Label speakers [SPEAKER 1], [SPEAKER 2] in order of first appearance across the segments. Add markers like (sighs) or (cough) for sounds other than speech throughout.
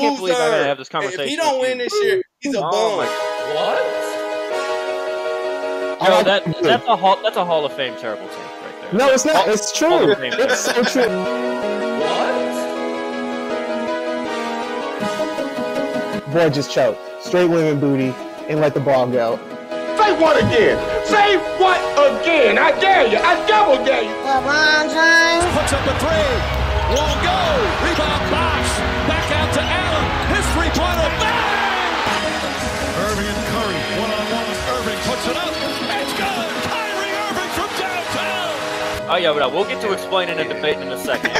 [SPEAKER 1] can't believe I gotta have this conversation.
[SPEAKER 2] If he don't win this year, he's a
[SPEAKER 1] Oh
[SPEAKER 2] bum.
[SPEAKER 1] my-
[SPEAKER 3] I
[SPEAKER 1] Yo, that that's a hall that's a Hall of Fame terrible take right there.
[SPEAKER 3] No, it's not. It's true. It's so true. Boy just choked. Straight women booty and let the ball go.
[SPEAKER 4] Say what again? Say what again? I dare you. I double dare you.
[SPEAKER 5] LeBron James.
[SPEAKER 6] Puts up a three. Won't go. Rebound
[SPEAKER 1] Oh yeah, but we'll get to explaining and debating in a second.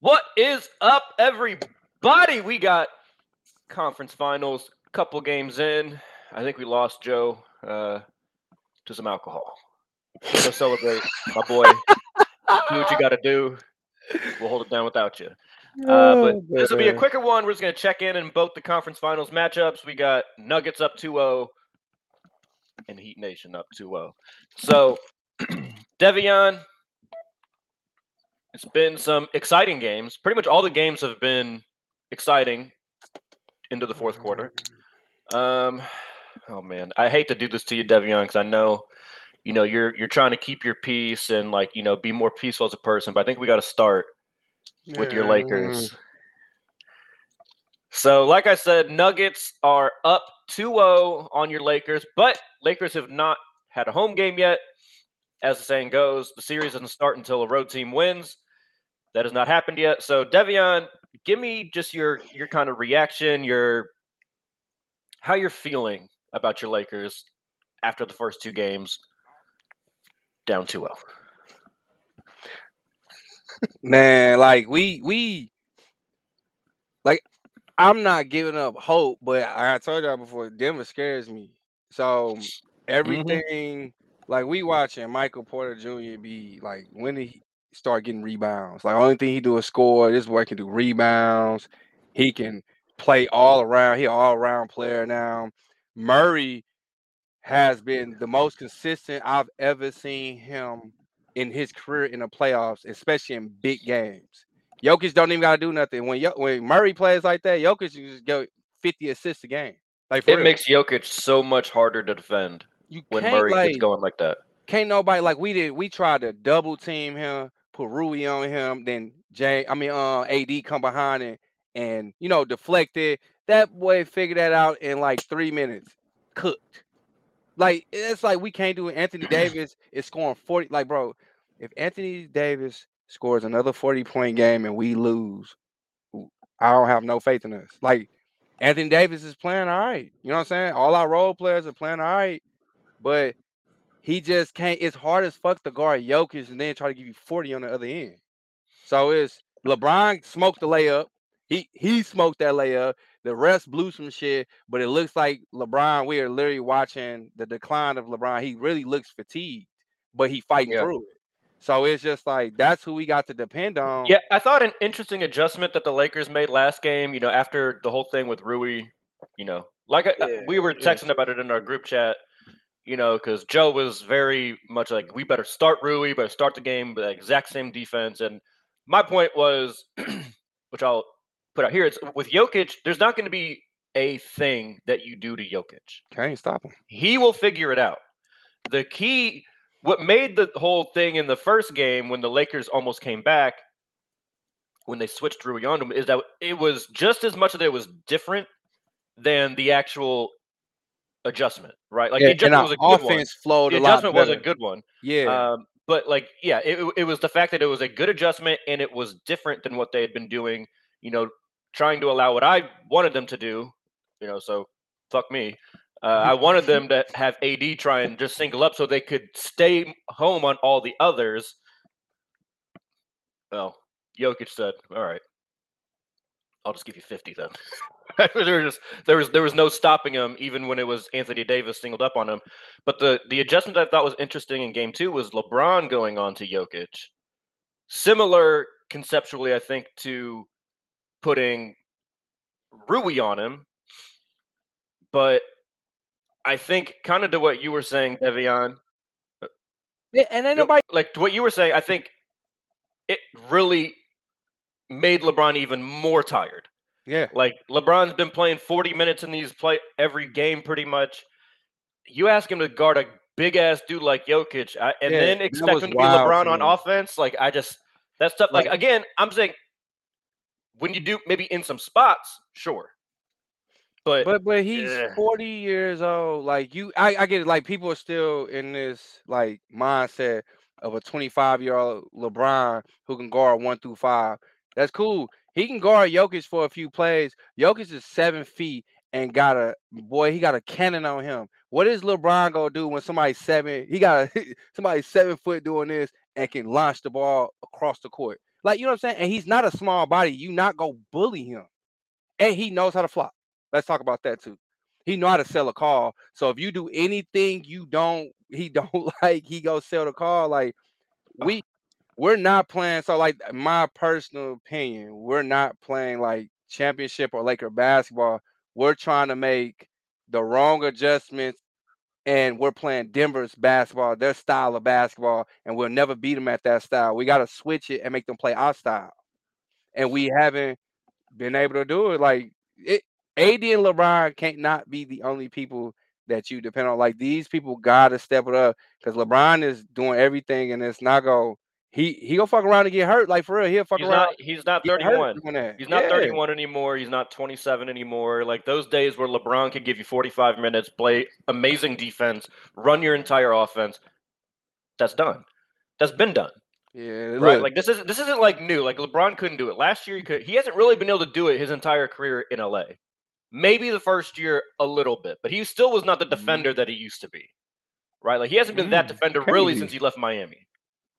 [SPEAKER 1] What is up, everybody? We got conference finals, couple games in. I think we lost Joe uh, to some alcohol. So celebrate, my boy. do what you got to do. (laughs) We'll hold it down without you. Uh, but this will be a quicker one. We're just going to check in in both the conference finals matchups. We got Nuggets up 2 0 and Heat Nation up 2 0. So, (clears throat) Devion, it's been some exciting games. Pretty much all the games have been exciting into the fourth quarter. Um, (sighs) oh man, I hate to do this to you, Devion, because I know, you know, you're you're trying to keep your peace and like you know be more peaceful as a person. But I think we got to start with your Lakers. So, like I said, Nuggets are up 2-0 on your Lakers, but Lakers have not had a home game yet. As the saying goes, the series doesn't start until a road team wins. That has not happened yet. So, Devion, give me just your your kind of reaction, your how you're feeling about your Lakers after the first two games down oh. 2-0.
[SPEAKER 7] Man, like we we like I'm not giving up hope, but I told y'all before, Denver scares me. So mm-hmm. everything like we watching Michael Porter Jr. be like when did he start getting rebounds? Like only thing he do is score. This boy can do rebounds. He can play all around. He all around player now. Murray has been the most consistent I've ever seen him in his career in the playoffs, especially in big games. Jokic don't even gotta do nothing. When when Murray plays like that, Jokic just go 50 assists a game. Like
[SPEAKER 1] It
[SPEAKER 7] real.
[SPEAKER 1] makes Jokic so much harder to defend
[SPEAKER 7] you
[SPEAKER 1] when Murray
[SPEAKER 7] like,
[SPEAKER 1] gets going like that.
[SPEAKER 7] can't nobody like we did. We tried to double team him, put Rui on him, then Jay. I mean, uh, AD come behind and and you know deflect it. That boy figured that out in like three minutes. Cooked. Like it's like we can't do it. Anthony Davis is scoring forty. Like bro, if Anthony Davis scores another forty point game and we lose, I don't have no faith in us. Like Anthony Davis is playing all right. You know what I'm saying? All our role players are playing all right, but he just can't. It's hard as fuck to guard Jokic and then try to give you 40 on the other end. So it's LeBron smoked the layup. He he smoked that layup. The rest blew some shit, but it looks like LeBron. We are literally watching the decline of LeBron. He really looks fatigued, but he fighting
[SPEAKER 1] Yeah.
[SPEAKER 7] through it. So it's just like that's who we got to depend on.
[SPEAKER 1] Yeah, I thought an interesting adjustment that the Lakers made last game, you know, after the whole thing with Rui, you know, like I,
[SPEAKER 7] Yeah,
[SPEAKER 1] we were
[SPEAKER 7] yeah.
[SPEAKER 1] texting about it in our group chat, you know, because Joe was very much like, we better start Rui, better start the game with the exact same defense. And my point was, (clears throat) which I'll put out here, it's with Jokic, there's not going to be a thing that you do to Jokic.
[SPEAKER 7] Can't stop him.
[SPEAKER 1] He will figure it out. The key, what made the whole thing in the first game when the Lakers almost came back, when they switched Rui on him, is that it was just as much that it was different than the actual adjustment, right? Like
[SPEAKER 7] Yeah,
[SPEAKER 1] the adjustment was a good one.
[SPEAKER 7] flowed
[SPEAKER 1] The adjustment was a good one.
[SPEAKER 7] Yeah,
[SPEAKER 1] Um, but like, yeah, it- it was the fact that it was a good adjustment and it was different than what they had been doing. You know, trying to allow what I wanted them to do. You know, so fuck me. Uh, I wanted them to have AD try and just single up so they could stay home on all the others. Well, Jokic said, "All right, I'll just give you 50 then." (laughs) there was just there was there was no stopping him even when it was Anthony Davis singled up on him. But the the adjustment I thought was interesting in game 2 was LeBron going on to Jokic. Similar conceptually I think to putting Rui on him. but I think kind of to what you were saying, Devion.
[SPEAKER 7] Uh, yeah, and
[SPEAKER 1] No,
[SPEAKER 7] nobody.
[SPEAKER 1] like to what you were saying, I think it really made LeBron even more tired.
[SPEAKER 7] Yeah,
[SPEAKER 1] Like LeBron's been playing 40 minutes in these play every game pretty much. You ask him to guard a big ass dude like Jokic, I, and
[SPEAKER 7] Yeah,
[SPEAKER 1] then expect him to be LeBron on offense. Like I just that stuff Like,
[SPEAKER 7] Like-
[SPEAKER 1] again, I'm saying when you do maybe in some spots, sure. But,
[SPEAKER 7] but but he's
[SPEAKER 1] Yeah.
[SPEAKER 7] 40 years old. Like you, I, I get it. Like people are still in this like mindset of a 25 year old LeBron who can guard one through five. That's cool. He can guard Jokic for a few plays. Jokic is seven feet and got a boy. He got a cannon on him. What is LeBron gonna do when somebody's seven? He got a, (laughs) somebody's seven foot doing this and can launch the ball across the court. Like you know what I'm saying? And he's not a small body. You not go bully him, and he knows how to flop. Let's talk about that too. He know how to sell a call. So if you do anything you don't, he (laughs) don't like, he go sell the call. Like we, we're not playing. So like my personal opinion, we're not playing like championship or Laker basketball. We're trying to make the wrong adjustments, and we're playing Denver's basketball, their style of basketball, and we'll never beat them at that style. We got to switch it and make them play our style, and we haven't been able to do it. Like it, AD and LeBron can't not be the only people that you depend on. Like these people gotta step it up because LeBron is doing everything and it's not go. He he gonna fuck around and get hurt. Like for real, he'll fuck
[SPEAKER 1] he's
[SPEAKER 7] around.
[SPEAKER 1] not he's not 31. He's not
[SPEAKER 7] Yeah.
[SPEAKER 1] 31 anymore. He's not 27 anymore. Like those days where LeBron could give you 45 minutes, play amazing defense, run your entire offense. That's done. That's been done.
[SPEAKER 7] Yeah,
[SPEAKER 1] Right?
[SPEAKER 7] look,
[SPEAKER 1] Like this isn't this isn't like new. Like LeBron couldn't do it last year. He could. He hasn't really been able to do it his entire career in LA. Maybe the first year a little bit, but he still was not the
[SPEAKER 7] Mhm.
[SPEAKER 1] defender that he used to be. Right? Like he hasn't been that
[SPEAKER 7] Mm,
[SPEAKER 1] defender really since he left Miami.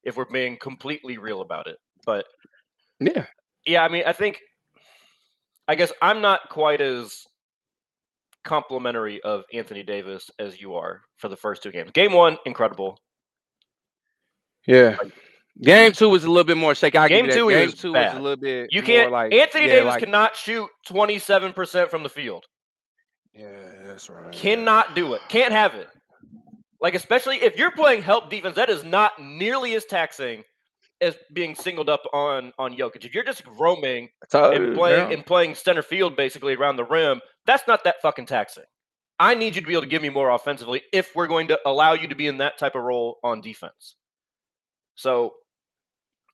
[SPEAKER 1] If we're being completely real about it, but
[SPEAKER 7] yeah.
[SPEAKER 1] yeah, I mean, I think, I guess I'm not quite as complimentary of Anthony Davis as you are for the first two games. Game one, incredible.
[SPEAKER 7] Yeah. Game two was a little bit more shaky. I
[SPEAKER 1] Game two,
[SPEAKER 7] that.
[SPEAKER 1] he
[SPEAKER 7] Game
[SPEAKER 1] was
[SPEAKER 7] two was a little bit.
[SPEAKER 1] You can't.
[SPEAKER 7] like
[SPEAKER 1] Anthony
[SPEAKER 7] yeah,
[SPEAKER 1] Davis
[SPEAKER 7] like,
[SPEAKER 1] cannot shoot 27% from the field.
[SPEAKER 7] Yeah, that's right.
[SPEAKER 1] Cannot do it. Can't have it. Like especially if you're playing help defense, that is not nearly as taxing as being singled up on on Jokic. If you're just roaming and playing
[SPEAKER 7] yeah.
[SPEAKER 1] and playing center field basically around the rim, that's not that fucking taxing. I need you to be able to give me more offensively if we're going to allow you to be in that type of role on defense. So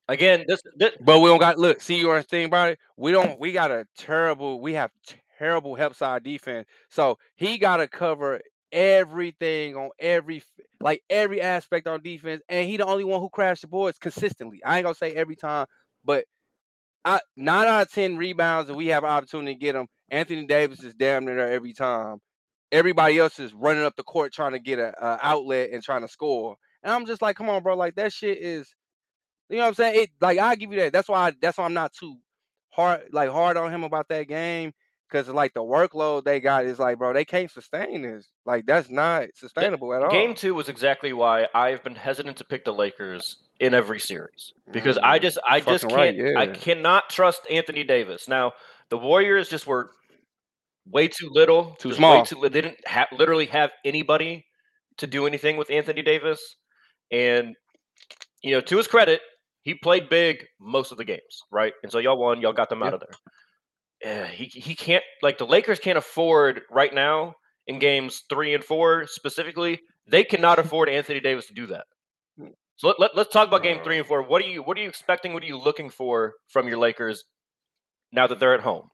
[SPEAKER 1] again, this, this
[SPEAKER 7] But we don't got look. See your thing about it. We don't. We got a terrible. We have terrible help side defense. So he got to cover everything on every like every aspect on defense, and he the only one who crashed the boards consistently. I ain't gonna say every time, but I nine out of ten rebounds that we have an opportunity to get them. Anthony Davis is damn near there every time. Everybody else is running up the court trying to get a, a outlet and trying to score. And I'm just like, come on, bro. Like that shit is you know what I'm saying? It like I give you that. That's why I, that's why I'm not too hard like hard on him about that game because like the workload they got is like, bro, they can't sustain this. Like that's not sustainable at all.
[SPEAKER 1] game two was exactly why I've been hesitant to pick the Lakers in every series because I
[SPEAKER 7] Mm,
[SPEAKER 1] just I just
[SPEAKER 7] fucking right,
[SPEAKER 1] can't I
[SPEAKER 7] yeah.
[SPEAKER 1] cannot trust Anthony Davis. Now the Warriors just were way too little,
[SPEAKER 7] Too small.
[SPEAKER 1] too They didn't ha- literally have anybody to do anything with Anthony Davis, and you know to his credit, he played big most of the games, right? And so y'all won, y'all got them out of there. Yeah, he he can't like the Lakers can't afford right now in games three and four specifically. They cannot (laughs) afford Anthony Davis to do that. Mm. So let, let, us talk about game three and four. What are you what are you expecting? What are you looking for from your Lakers now that they're at home?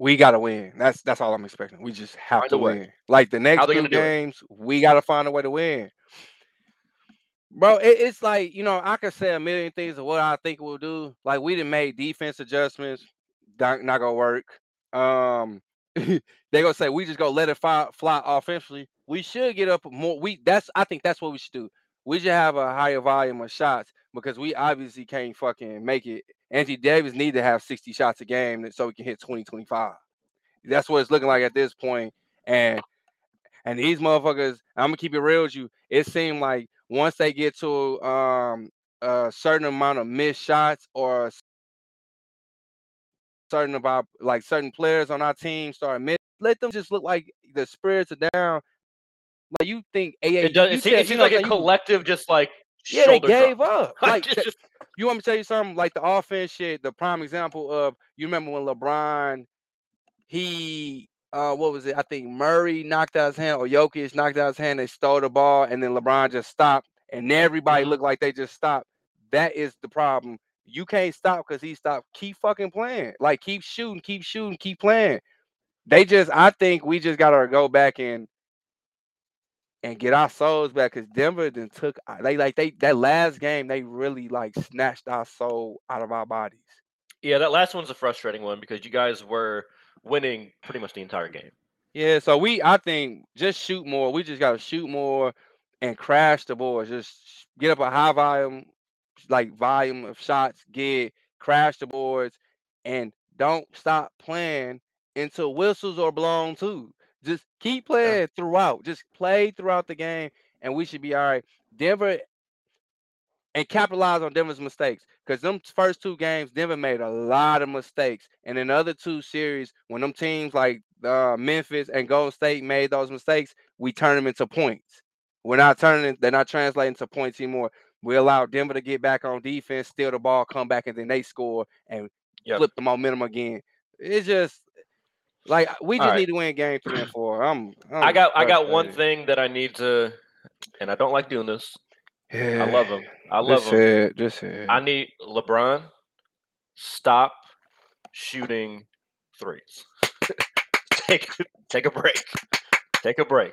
[SPEAKER 7] we gotta win. That's that's all I'm expecting. We just have
[SPEAKER 1] Find
[SPEAKER 7] to win. Like the next two games, we gotta find a way to win. Bro, it, it's like you know I could say a million things of what I think we'll do. Like we didn't make defense adjustments, not, not gonna work. Um, (laughs) they gonna say we just gonna let it fly, fly offensively. We should get up more. We that's I think that's what we should do. We should have a higher volume of shots because we obviously can't fucking make it. Anthony Davis need to have 60 shots a game so we can hit 20, 25. That's what it's looking like at this point. And and these motherfuckers, I'm gonna keep it real with you. It seemed like once they get to um a certain amount of missed shots or certain about like certain players on our team start miss. Let them just look like the spirits are down. Like you think AA,
[SPEAKER 1] It does. It, seems, it seems
[SPEAKER 7] know
[SPEAKER 1] like a collective, just like
[SPEAKER 7] Yeah, they gave
[SPEAKER 1] drop.
[SPEAKER 7] up. (laughs) Like
[SPEAKER 1] Just-
[SPEAKER 7] you want me to tell you something? Like the offense shit, the prime example of you remember when LeBron, he uh what was it? I think Murray knocked out his hand or Jokic knocked out his hand, they stole the ball, and then LeBron just stopped, and everybody
[SPEAKER 1] Mhm.
[SPEAKER 7] looked like they just stopped. That is the problem. You can't stop because he stopped. Keep fucking playing. Like keep shooting, keep shooting, keep playing. They just I think we just gotta go back and and get our souls back because Denver then took uh, they like they that last game they really like snatched our soul out of our bodies.
[SPEAKER 1] yeah, that last one's a frustrating one because you guys were winning pretty much the entire game.
[SPEAKER 7] Yeah, so we I think just shoot more. We just gotta shoot more and crash the boards. Just get up a high volume, like volume of shots, get crash the boards, and don't stop playing until whistles are blown too. Just keep playing throughout. Just play throughout the game, and we should be all right. Denver and capitalize on Denver's mistakes. Because them first two games, Denver made a lot of mistakes. And in the other two series, when them teams like uh, Memphis and Golden State made those mistakes, we turn them into points. We're not turning, they're not translating to points anymore. We allow Denver to get back on defense, steal the ball, come back, and then they score and
[SPEAKER 1] Yep.
[SPEAKER 7] flip the momentum again. It's just like we just
[SPEAKER 1] right.
[SPEAKER 7] need to win game three (clears throat) and four. I'm,
[SPEAKER 1] I
[SPEAKER 7] I'm
[SPEAKER 1] got I got one thing that I need to, and I don't like doing this.
[SPEAKER 7] Yeah.
[SPEAKER 1] I love him. I love
[SPEAKER 7] Just
[SPEAKER 1] him.
[SPEAKER 7] said, just said.
[SPEAKER 1] I need LeBron stop shooting threes. (laughs) take take a break. Take a break.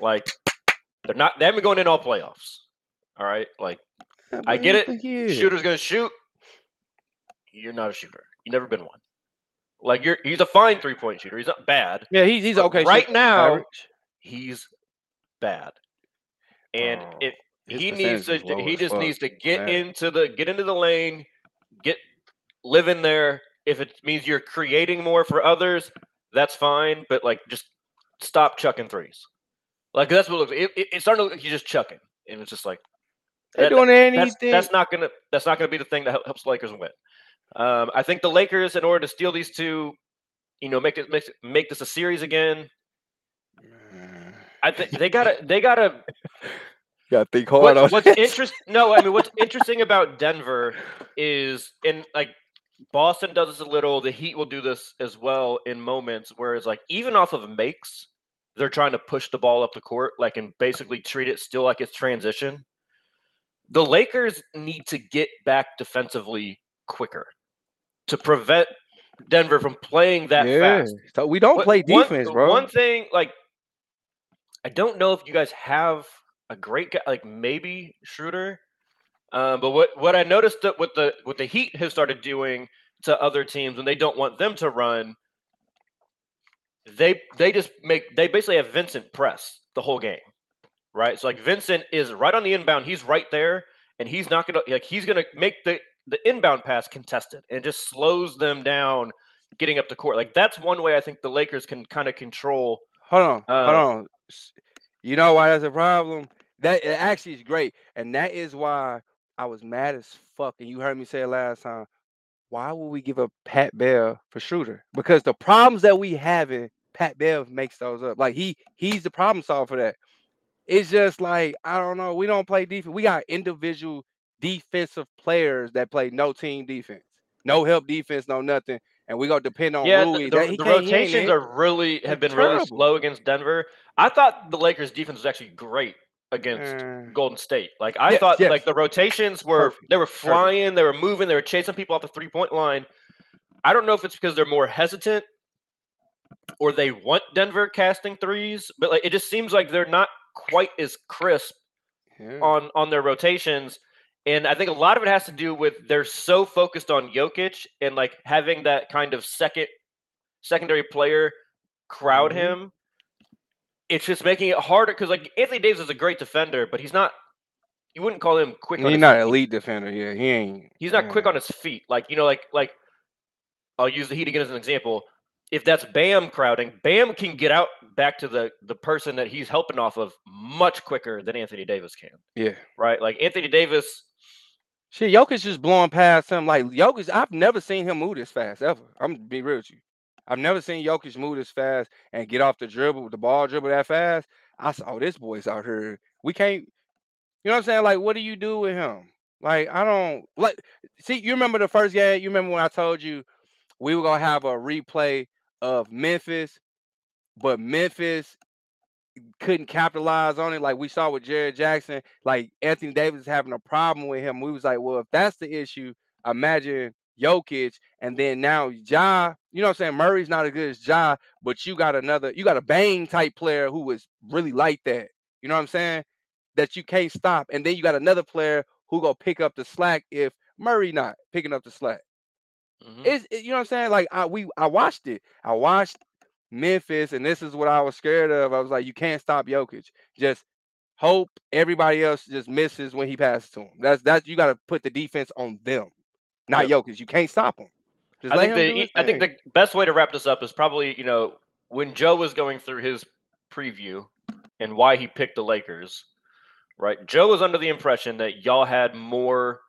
[SPEAKER 1] Like they're not they haven't been going in all playoffs. All right. Like
[SPEAKER 7] Yeah,
[SPEAKER 1] I get it.
[SPEAKER 7] think he is.
[SPEAKER 1] shooter's gonna shoot. You're not a shooter. You've never been one. Like you're he's a fine three point shooter. He's not bad.
[SPEAKER 7] Yeah, he's he's okay.
[SPEAKER 1] right
[SPEAKER 7] shooter,
[SPEAKER 1] now,
[SPEAKER 7] average.
[SPEAKER 1] He's bad. And
[SPEAKER 7] Oh,
[SPEAKER 1] it he needs to
[SPEAKER 7] percentage is low
[SPEAKER 1] he just needs to get
[SPEAKER 7] Bad.
[SPEAKER 1] into the get into the lane, get live in there. If it means you're creating more for others, that's fine. But like, just stop chucking threes. Like that's what it looks. It, it, it's starting to look like you're just chucking, and it's just like
[SPEAKER 7] They're
[SPEAKER 1] that-
[SPEAKER 7] doing
[SPEAKER 1] that's,
[SPEAKER 7] anything.
[SPEAKER 1] that's not gonna that's not gonna be the thing that helps the Lakers win. Um, I think the Lakers, in order to steal these two, you know, make it make, it- make this a series again. I think they gotta they gotta
[SPEAKER 7] You (laughs) gotta think hard on
[SPEAKER 1] What's, what's
[SPEAKER 7] this.
[SPEAKER 1] No, I mean what's interesting about Denver is, and like Boston does this a little. The Heat will do this as well in moments, whereas like even off of makes, they're trying to push the ball up the court, like and basically treat it still like it's transition. The Lakers need to get back defensively quicker to prevent Denver from playing that
[SPEAKER 7] yeah.
[SPEAKER 1] fast.
[SPEAKER 7] So we don't
[SPEAKER 1] But
[SPEAKER 7] play
[SPEAKER 1] one-
[SPEAKER 7] defense, bro.
[SPEAKER 1] One thing, like, I don't know if you guys have a great guy, like maybe Schroeder, um, but what what I noticed that what the what the Heat has started doing to other teams when they don't want them to run, they they just make they basically have Vincent press the whole game, right? So like Vincent is right on the inbound, he's right there, and he's not gonna like he's gonna make the the inbound pass contested and just slows them down getting up the court. Like that's one way I think the Lakers can kind of control.
[SPEAKER 7] hold on,
[SPEAKER 1] uh,
[SPEAKER 7] hold on. You know why that's a problem? That it actually is great, and that is why I was mad as fuck. And you heard me say it last time. Why would we give up Pat Bev for Schroeder? Because the problems that we having, Pat Bev makes those up. Like he he's the problem solver for that. It's just like I don't know. We don't play defense. We got individual defensive players that play no team defense, no help defense, no nothing, and we gonna depend on
[SPEAKER 1] yeah, the, the, the
[SPEAKER 7] can't- he ain't
[SPEAKER 1] rotations are really have been really slow against Denver. I thought the Lakers defense was actually great against
[SPEAKER 7] Uh,
[SPEAKER 1] Golden State. Like I
[SPEAKER 7] Yes,
[SPEAKER 1] thought
[SPEAKER 7] yes.
[SPEAKER 1] like the rotations were
[SPEAKER 7] Perfect,
[SPEAKER 1] they were flying, they were moving, they were chasing people off the three point line. I don't know if it's because they're more hesitant or they want Denver casting threes, but like it just seems like they're not quite as crisp
[SPEAKER 7] yeah.
[SPEAKER 1] on on their rotations. And I think a lot of it has to do with they're so focused on Jokic and like having that kind of second secondary player crowd
[SPEAKER 7] Mhm.
[SPEAKER 1] him. It's just making it harder because like Anthony Davis is a great defender, but he's not. You wouldn't call him quick. on
[SPEAKER 7] He's
[SPEAKER 1] his
[SPEAKER 7] not
[SPEAKER 1] feet.
[SPEAKER 7] elite defender. Yeah, he ain't.
[SPEAKER 1] He's not quick on his feet. Like you know, like like I'll use the Heat again as an example. If that's Bam crowding, Bam can get out back to the the person that he's helping off of much quicker than Anthony Davis can
[SPEAKER 7] Yeah,
[SPEAKER 1] right? Like Anthony Davis,
[SPEAKER 7] Shit, Jokic just blowing past him. Like Jokic, I've never seen him move this fast ever. I'm gonna be real with you. I've never seen Jokic move this fast and get off the dribble, the ball dribble that fast. I saw oh, this boy's out here. We can't, you know what I'm saying? Like, what do you do with him? Like, I don't like see, you remember the first game? You remember when I told you we were gonna have a replay of Memphis, but Memphis couldn't capitalize on it like we saw with Jaren Jackson. Like Anthony Davis having a problem with him. We was like, well, if that's the issue, imagine Jokic, and then now Ja, you know what I'm saying? Murray's not as good as Ja, but you got another, you got a Bane type player who was really like that. You know what I'm saying? That you can't stop. And then you got another player who gonna pick up the slack if Murray not picking up the slack. Mm-hmm. It's it, you know what I'm saying? Like I we I watched it. I watched Memphis, and this is what I was scared of. I was like, you can't stop Jokic. Just hope everybody else just misses when he passes to him. That's that's you got to put the defense on them, not yep. Jokic. You can't stop him.
[SPEAKER 1] Just I think the I think the best way to wrap this up is probably you know when Joe was going through his preview and why he picked the Lakers. Right, Joe was under the impression that y'all had more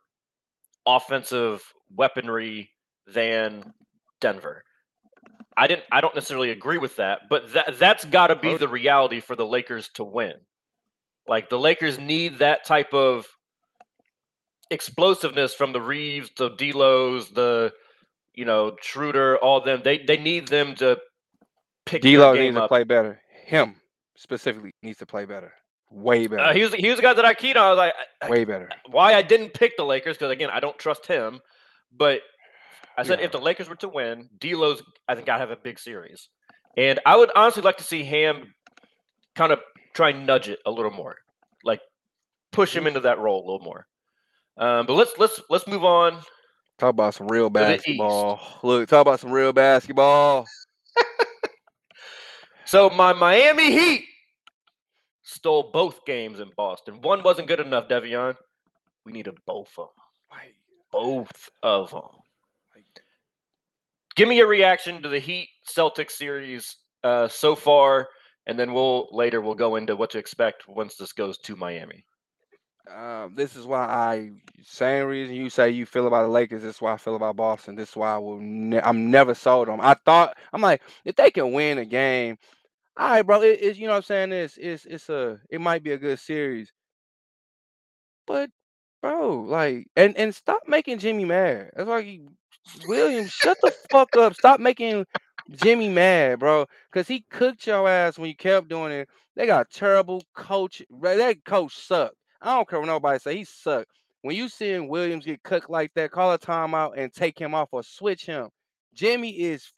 [SPEAKER 1] offensive weaponry than Denver. I didn't I don't necessarily agree with that, but that that's got to be the reality for the Lakers to win. Like the Lakers need that type of explosiveness from the Reaves, the D'Los, the you know Schroeder, all them. They they need them to pick.
[SPEAKER 7] D'Lo needs up. to play better. Him specifically needs to play better. Way uh, better.
[SPEAKER 1] Uh, he was he was the guy that I keyed on. I was like,
[SPEAKER 7] way better.
[SPEAKER 1] Why I didn't pick the Lakers because again I don't trust him, but I said yeah. if the Lakers were to win, D'Lo's I think I'd have a big series, and I would honestly like to see Ham kind of try and nudge it a little more, like push him into that role a little more. Um, but let's let's let's move on.
[SPEAKER 7] Talk about some real basketball. Look, talk about some real basketball. (laughs)
[SPEAKER 1] so my Miami Heat stole both games in Boston. One wasn't good enough, Devion. We needed both of them. Both of them. Give me your reaction to the Heat Celtics series uh, so far, and then we'll later we'll go into what to expect once this goes to Miami.
[SPEAKER 7] Um, this is why I same reason you say you feel about the Lakers. This is why I feel about Boston. This is why I will. Ne- I'm never sold them. I thought I'm like if they can win a game, all right, bro. It, it's you know what I'm saying. It's it's it's a it might be a good series, but bro, like and and stop making Jimmy mad. That's like Williams, shut the fuck up. Stop making Jimmy mad, bro. Cause he cooked your ass when you kept doing it. They got terrible coach. That coach sucked. I don't care what nobody say. He sucked. When you seeing Williams get cooked like that, call a timeout and take him off or switch him. Jimmy is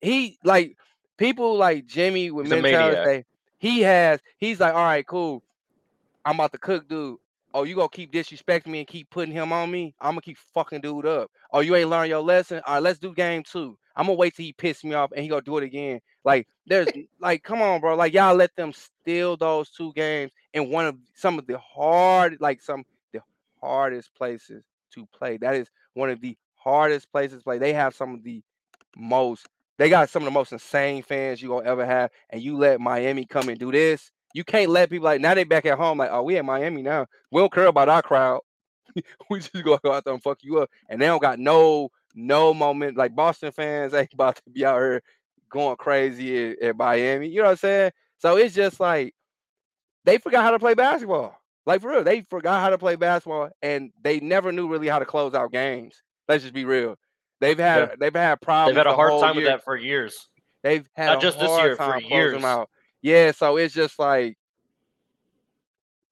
[SPEAKER 7] he like people like Jimmy with he's mentality. He has. He's like, all right, cool. I'm about to cook, dude oh, you gonna keep disrespecting me and keep putting him on me? I'm gonna keep fucking dude up. Oh, you ain't learned your lesson. All right, let's do game two. I'm gonna wait till he piss me off and he gonna do it again. Like, there's (laughs) like, come on, bro. Like, y'all let them steal those two games in one of some of the hard, like some the hardest places to play. That is one of the hardest places to play. They have some of the most. They got some of the most insane fans you gonna ever have, and you let Miami come and do this. You can't let people like now they back at home like, oh, we in Miami now. We don't care about our crowd. (laughs) we just go out there and fuck you up. And they don't got no no moment like Boston fans (laughs) ain't about to be out here going crazy at, at Miami. You know what I'm saying? So it's just like they forgot how to play basketball. Like for real, they forgot how to play basketball, and they never knew really how to close out games. Let's just be real. They've had yeah. they've had problems.
[SPEAKER 1] They've had a hard time
[SPEAKER 7] year.
[SPEAKER 1] with that for years.
[SPEAKER 7] They've had not just this year for years. Out. Yeah, so it's just like,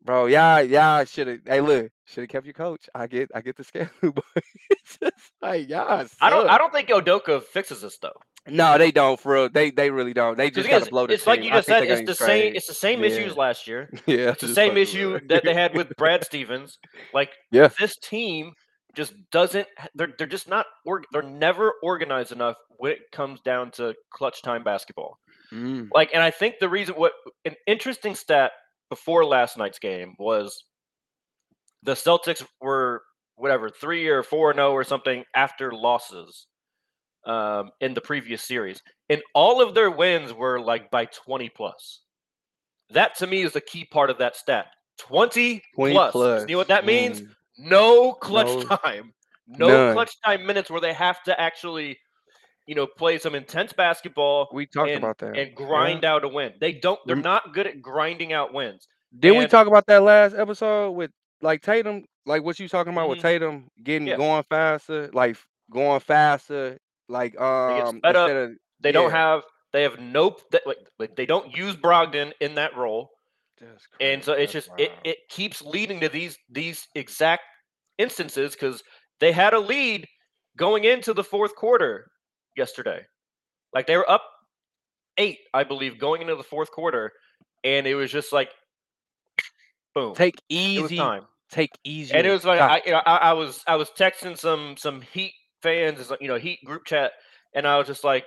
[SPEAKER 7] bro, y'all, y'all should have. Hey, look, should have kept your coach. I get, I get the scale, (laughs) but it's just like, y'all.
[SPEAKER 1] I don't, I don't think Udoka fixes this though.
[SPEAKER 7] No, they don't. For real, they they really don't. They just got to blow the.
[SPEAKER 1] It's team. like you just said. It's the same. It's the same yeah. issues last year. (laughs)
[SPEAKER 7] Yeah,
[SPEAKER 1] it's the same issue that they had with Brad Stevens. Like, (laughs)
[SPEAKER 7] yeah,
[SPEAKER 1] this team just doesn't. They're they're just not. They're never organized enough when it comes down to clutch time basketball. Mm. Like, and I think the reason what an interesting stat before last night's game was the Celtics were whatever three or four no or something after losses um, in the previous series, and all of their wins were like by twenty plus. That to me is the key part of that stat. 20, 20 plus. plus. You know what that means? Mm. no clutch
[SPEAKER 7] No. (laughs)
[SPEAKER 1] time, no
[SPEAKER 7] None.
[SPEAKER 1] clutch time minutes where they have to actually, you know, play some intense basketball
[SPEAKER 7] We talked
[SPEAKER 1] and,
[SPEAKER 7] about that.
[SPEAKER 1] and grind out a win. They don't. They're not good at grinding out wins.
[SPEAKER 7] Did we talk about that last episode with like Tatum? Like what you talking about with
[SPEAKER 1] Mhm.
[SPEAKER 7] Tatum getting
[SPEAKER 1] Yeah.
[SPEAKER 7] going faster, like going faster, like um
[SPEAKER 1] up.
[SPEAKER 7] instead of
[SPEAKER 1] They don't have. They have no. They, like, they don't use Brogdon in that role. And so it's just it, it keeps leading to these these exact instances because they had a lead going into the fourth quarter yesterday like they were up eight i believe going into the fourth quarter and it was just like boom
[SPEAKER 7] take easy,
[SPEAKER 1] time
[SPEAKER 7] take easy.
[SPEAKER 1] and it was like I, you know, I, I was I was texting some some Heat fans, you know, Heat group chat, and I was just like,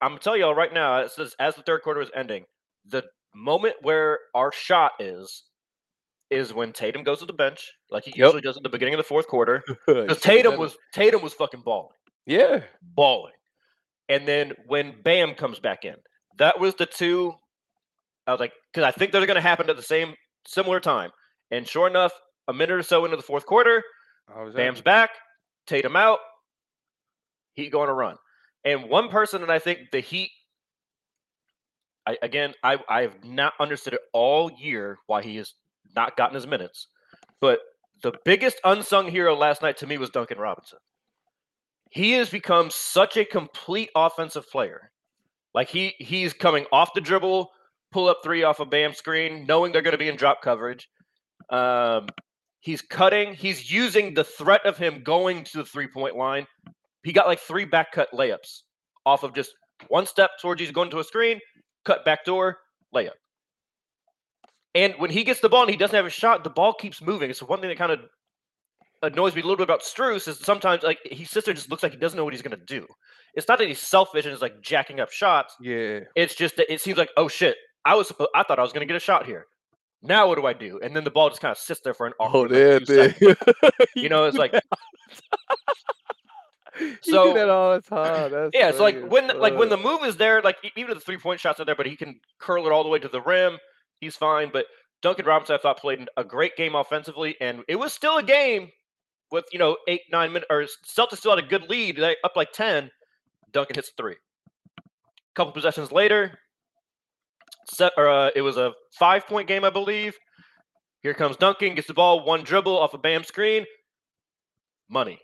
[SPEAKER 1] I'm gonna tell y'all right now, as as, as the third quarter is ending, the moment where our shot is is when Tatum goes to the bench, like he
[SPEAKER 7] Yep.
[SPEAKER 1] usually does at the beginning of the fourth quarter. (laughs) Because Tatum was Tatum was fucking balling,
[SPEAKER 7] yeah.
[SPEAKER 1] balling, and then when Bam comes back in, that was the two. I was like, because I think they're gonna happen at the same similar time, and sure enough, a minute or so into the fourth quarter.
[SPEAKER 7] I
[SPEAKER 1] Bam's back, Tatum out, Heat going to run. And one person that I think the Heat, I, again, I, I've not understood it all year why he has not gotten his minutes. But the biggest unsung hero last night to me was Duncan Robinson. He has become such a complete offensive player. Like he he's coming off the dribble, pull up three off a Bam screen, knowing they're going to be in drop coverage. Um, He's cutting. He's using the threat of him going to the three point line. He got like three back cut layups off of just one step towards he's going to a screen, cut back door, layup. And when he gets the ball and he doesn't have a shot, the ball keeps moving. It's one thing that kind of annoys me a little bit about Strus is sometimes like there and just looks like he doesn't know what he's gonna do. It's not that he's selfish and is like jacking up shots.
[SPEAKER 7] Yeah.
[SPEAKER 1] It's just that it seems like, oh shit, I was supposed I thought I was gonna get a shot here. Now what do I do? And then the ball just kind of sits there for an
[SPEAKER 7] Oh,
[SPEAKER 1] awkward
[SPEAKER 7] there.
[SPEAKER 1] seconds. (laughs) You know, it's like (laughs) so-
[SPEAKER 7] that all the time. (laughs) That's
[SPEAKER 1] yeah, it's like when the- like when the move is there, like even if the three point shots are there, but he can curl it all the way to the rim. He's fine. But Duncan Robinson, I thought played a great game offensively, and it was still a game with you know eight nine minutes or Celtics still had a good lead, up like ten. Duncan hits three. A couple possessions later, set or uh, it was a five point game, I believe. Here comes Duncan, gets the ball, one dribble off a Bam screen, money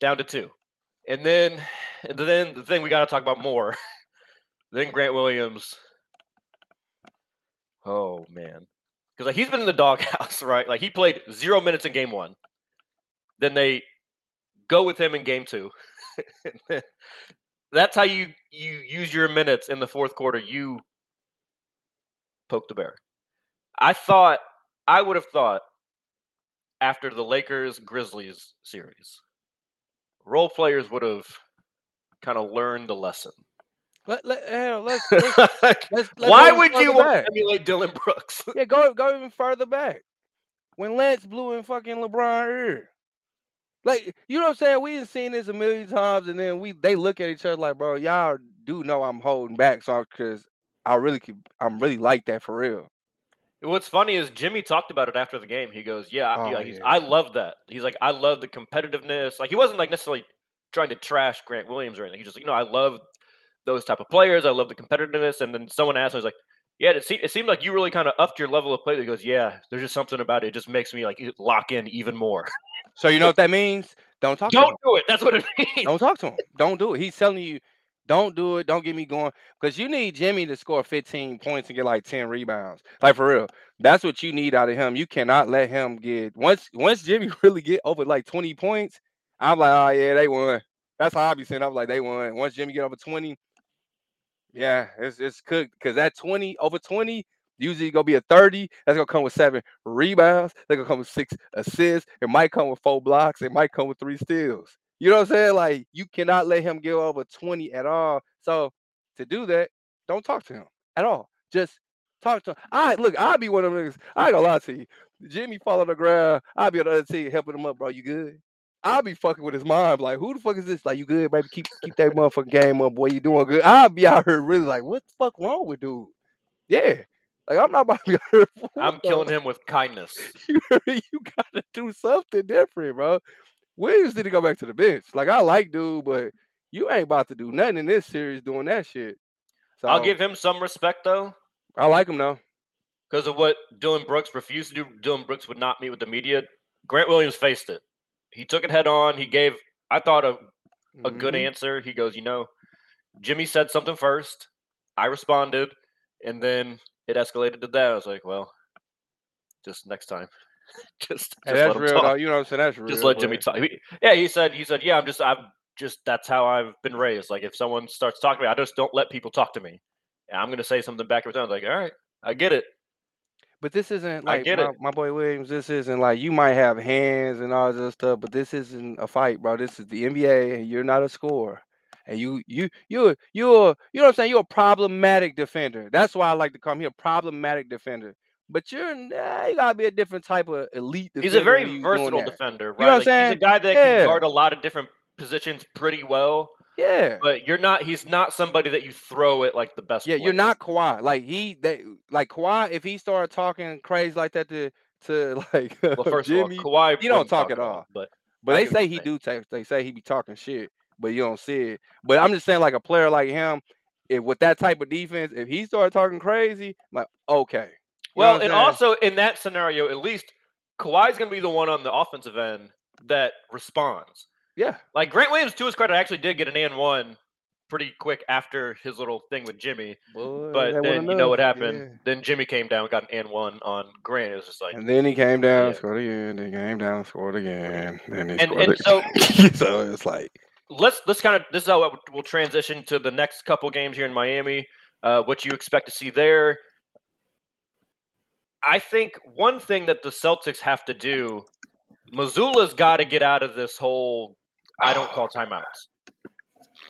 [SPEAKER 1] down to two, and then and then the thing we got to talk about more. (laughs) then Grant Williams. Oh man, because like he's been in the doghouse, (laughs) right? Like he played zero minutes in game one. Then they go with him in game two. (laughs) That's how you you use your minutes in the fourth quarter. You poke the bear. I thought I would have thought after the Lakers Grizzlies series, role players would have kind of learned the lesson.
[SPEAKER 7] Let, let, (laughs) let's, let's, let's,
[SPEAKER 1] Why would you want to emulate Dillon Brooks?
[SPEAKER 7] Yeah, go go even further back. When Lance blew in fucking LeBron ear. Like, you know what I'm saying? We have seen this a million times, and then we they look at each other like, bro, y'all do know I'm holding back, so because I really could I'm really like that for real.
[SPEAKER 1] What's funny is Jimmy talked about it after the game. He goes, "Yeah, I-
[SPEAKER 7] Oh,
[SPEAKER 1] yeah, he's,
[SPEAKER 7] yeah.
[SPEAKER 1] I love that." He's like, "I love the competitiveness." Like he wasn't like necessarily trying to trash Grant Williams or anything. He just, like, you know, I love those type of players. I love the competitiveness. And then someone asked, him, "I was like, yeah, it, se- it seemed like you really kind of upped your level of play." That goes, "Yeah, there's just something about it. It just makes me like lock in even more."
[SPEAKER 7] So you know (laughs) what that means? Don't talk to him.
[SPEAKER 1] Don't do it. That's what it (laughs) means.
[SPEAKER 7] Don't talk to him. Don't do it. He's telling you, don't do it. Don't get me going. Because you need Jimmy to score 15 points and get like 10 rebounds. Like for real. That's what you need out of him. You cannot let him get once once Jimmy (laughs) really get over like 20 points. I'm like, oh yeah, they won. That's how I be saying. I'm like, they won. Once Jimmy get over 20, yeah, it's it's cooked. Because that 20 over 20 usually gonna be a 30. That's gonna come with seven rebounds. That's gonna come with six assists. It might come with four blocks. It might come with three steals. You know what I'm saying? Like you cannot let him get over 20 at all. So to do that, don't talk to him at all. Just talk to him. I look, I'll be one of them. I ain't gonna lie to you. Jimmy fall on the ground. I'll be on the other team helping him up, bro. You good? I'll be fucking with his mind. Like, who the fuck is this? Like, you good, baby? Keep keep that motherfucking game up, boy. You doing good. I'll be out here really like, what the fuck wrong with dude? Yeah. Like I'm not about to be hurt. (laughs)
[SPEAKER 1] I'm killing him with kindness. (laughs)
[SPEAKER 7] you, you gotta do something different, bro. Williams need to go back to the bench. Like I like dude, but you ain't about to do nothing in this series doing that shit. So
[SPEAKER 1] I'll give him some respect though,
[SPEAKER 7] I like him though.
[SPEAKER 1] because of what Dillon Brooks refused to do. Dillon Brooks would not meet with the media. Grant Williams faced it. He took it head on. He gave, I thought, a, a good
[SPEAKER 7] Mhm.
[SPEAKER 1] answer. He goes, you know, Jimmy said something first. I responded, and then it escalated to that. I was like, well, just next time, (laughs) just,
[SPEAKER 7] Hey,
[SPEAKER 1] just
[SPEAKER 7] that's
[SPEAKER 1] let him
[SPEAKER 7] real. You know what I'm saying? That's real.
[SPEAKER 1] just let Jimmy talk. He- yeah, he said. He said, yeah, I'm just, I'm just. That's how I've been raised. Like if someone starts talking to me, I just don't let people talk to me. And I'm gonna say something back in return. I was like, all right, I get it.
[SPEAKER 7] But this isn't like my, my boy Williams. This isn't like you might have hands and all this stuff, but this isn't a fight, bro. This is the NBA, and you're not a scorer. And you, you, you, you're, you know what I'm saying? You're a problematic defender. That's why I like to call him here, problematic defender. But you're, nah, you gotta be a different type of elite.
[SPEAKER 1] He's a very
[SPEAKER 7] you
[SPEAKER 1] versatile defender, right?
[SPEAKER 7] know what I'm
[SPEAKER 1] like,
[SPEAKER 7] saying?
[SPEAKER 1] He's a guy that
[SPEAKER 7] Yeah.
[SPEAKER 1] can guard a lot of different positions pretty well.
[SPEAKER 7] Yeah,
[SPEAKER 1] But you're not. He's not somebody that you throw at like the best.
[SPEAKER 7] yeah. You're not Kawhi. Like he, they, like Kawhi. If he started talking crazy like that to, to (laughs) like
[SPEAKER 1] Well, first
[SPEAKER 7] Jimmy,
[SPEAKER 1] of all, Kawhi.
[SPEAKER 7] he don't
[SPEAKER 1] wouldn't
[SPEAKER 7] talk at all.
[SPEAKER 1] But
[SPEAKER 7] But
[SPEAKER 1] I
[SPEAKER 7] they say he do take. They say he be talking shit, but you don't see it. But I'm just saying, like a player like him, if with that type of defense, if he started talking crazy, like okay. You
[SPEAKER 1] Well, and also in that scenario, at least Kawhi's going to be the one on the offensive end that responds.
[SPEAKER 7] Yeah,
[SPEAKER 1] Like Grant Williams, to his credit, actually did get an and one pretty quick after his little thing with Jimmy.
[SPEAKER 7] Boy,
[SPEAKER 1] But then you know what happened?
[SPEAKER 7] yeah.
[SPEAKER 1] Then Jimmy came down, got an and one on Grant. It was just like,
[SPEAKER 7] And then he came down,
[SPEAKER 1] Yeah.
[SPEAKER 7] scored again. Then came down, scored again. Then he
[SPEAKER 1] And-
[SPEAKER 7] scored
[SPEAKER 1] and so- (laughs)
[SPEAKER 7] so it's like
[SPEAKER 1] let's let's kind of this is how we'll transition to the next couple games here in Miami. Uh, what you expect to see there? I think one thing that the Celtics have to do, Mazzulla's got to get out of this whole I don't call timeouts.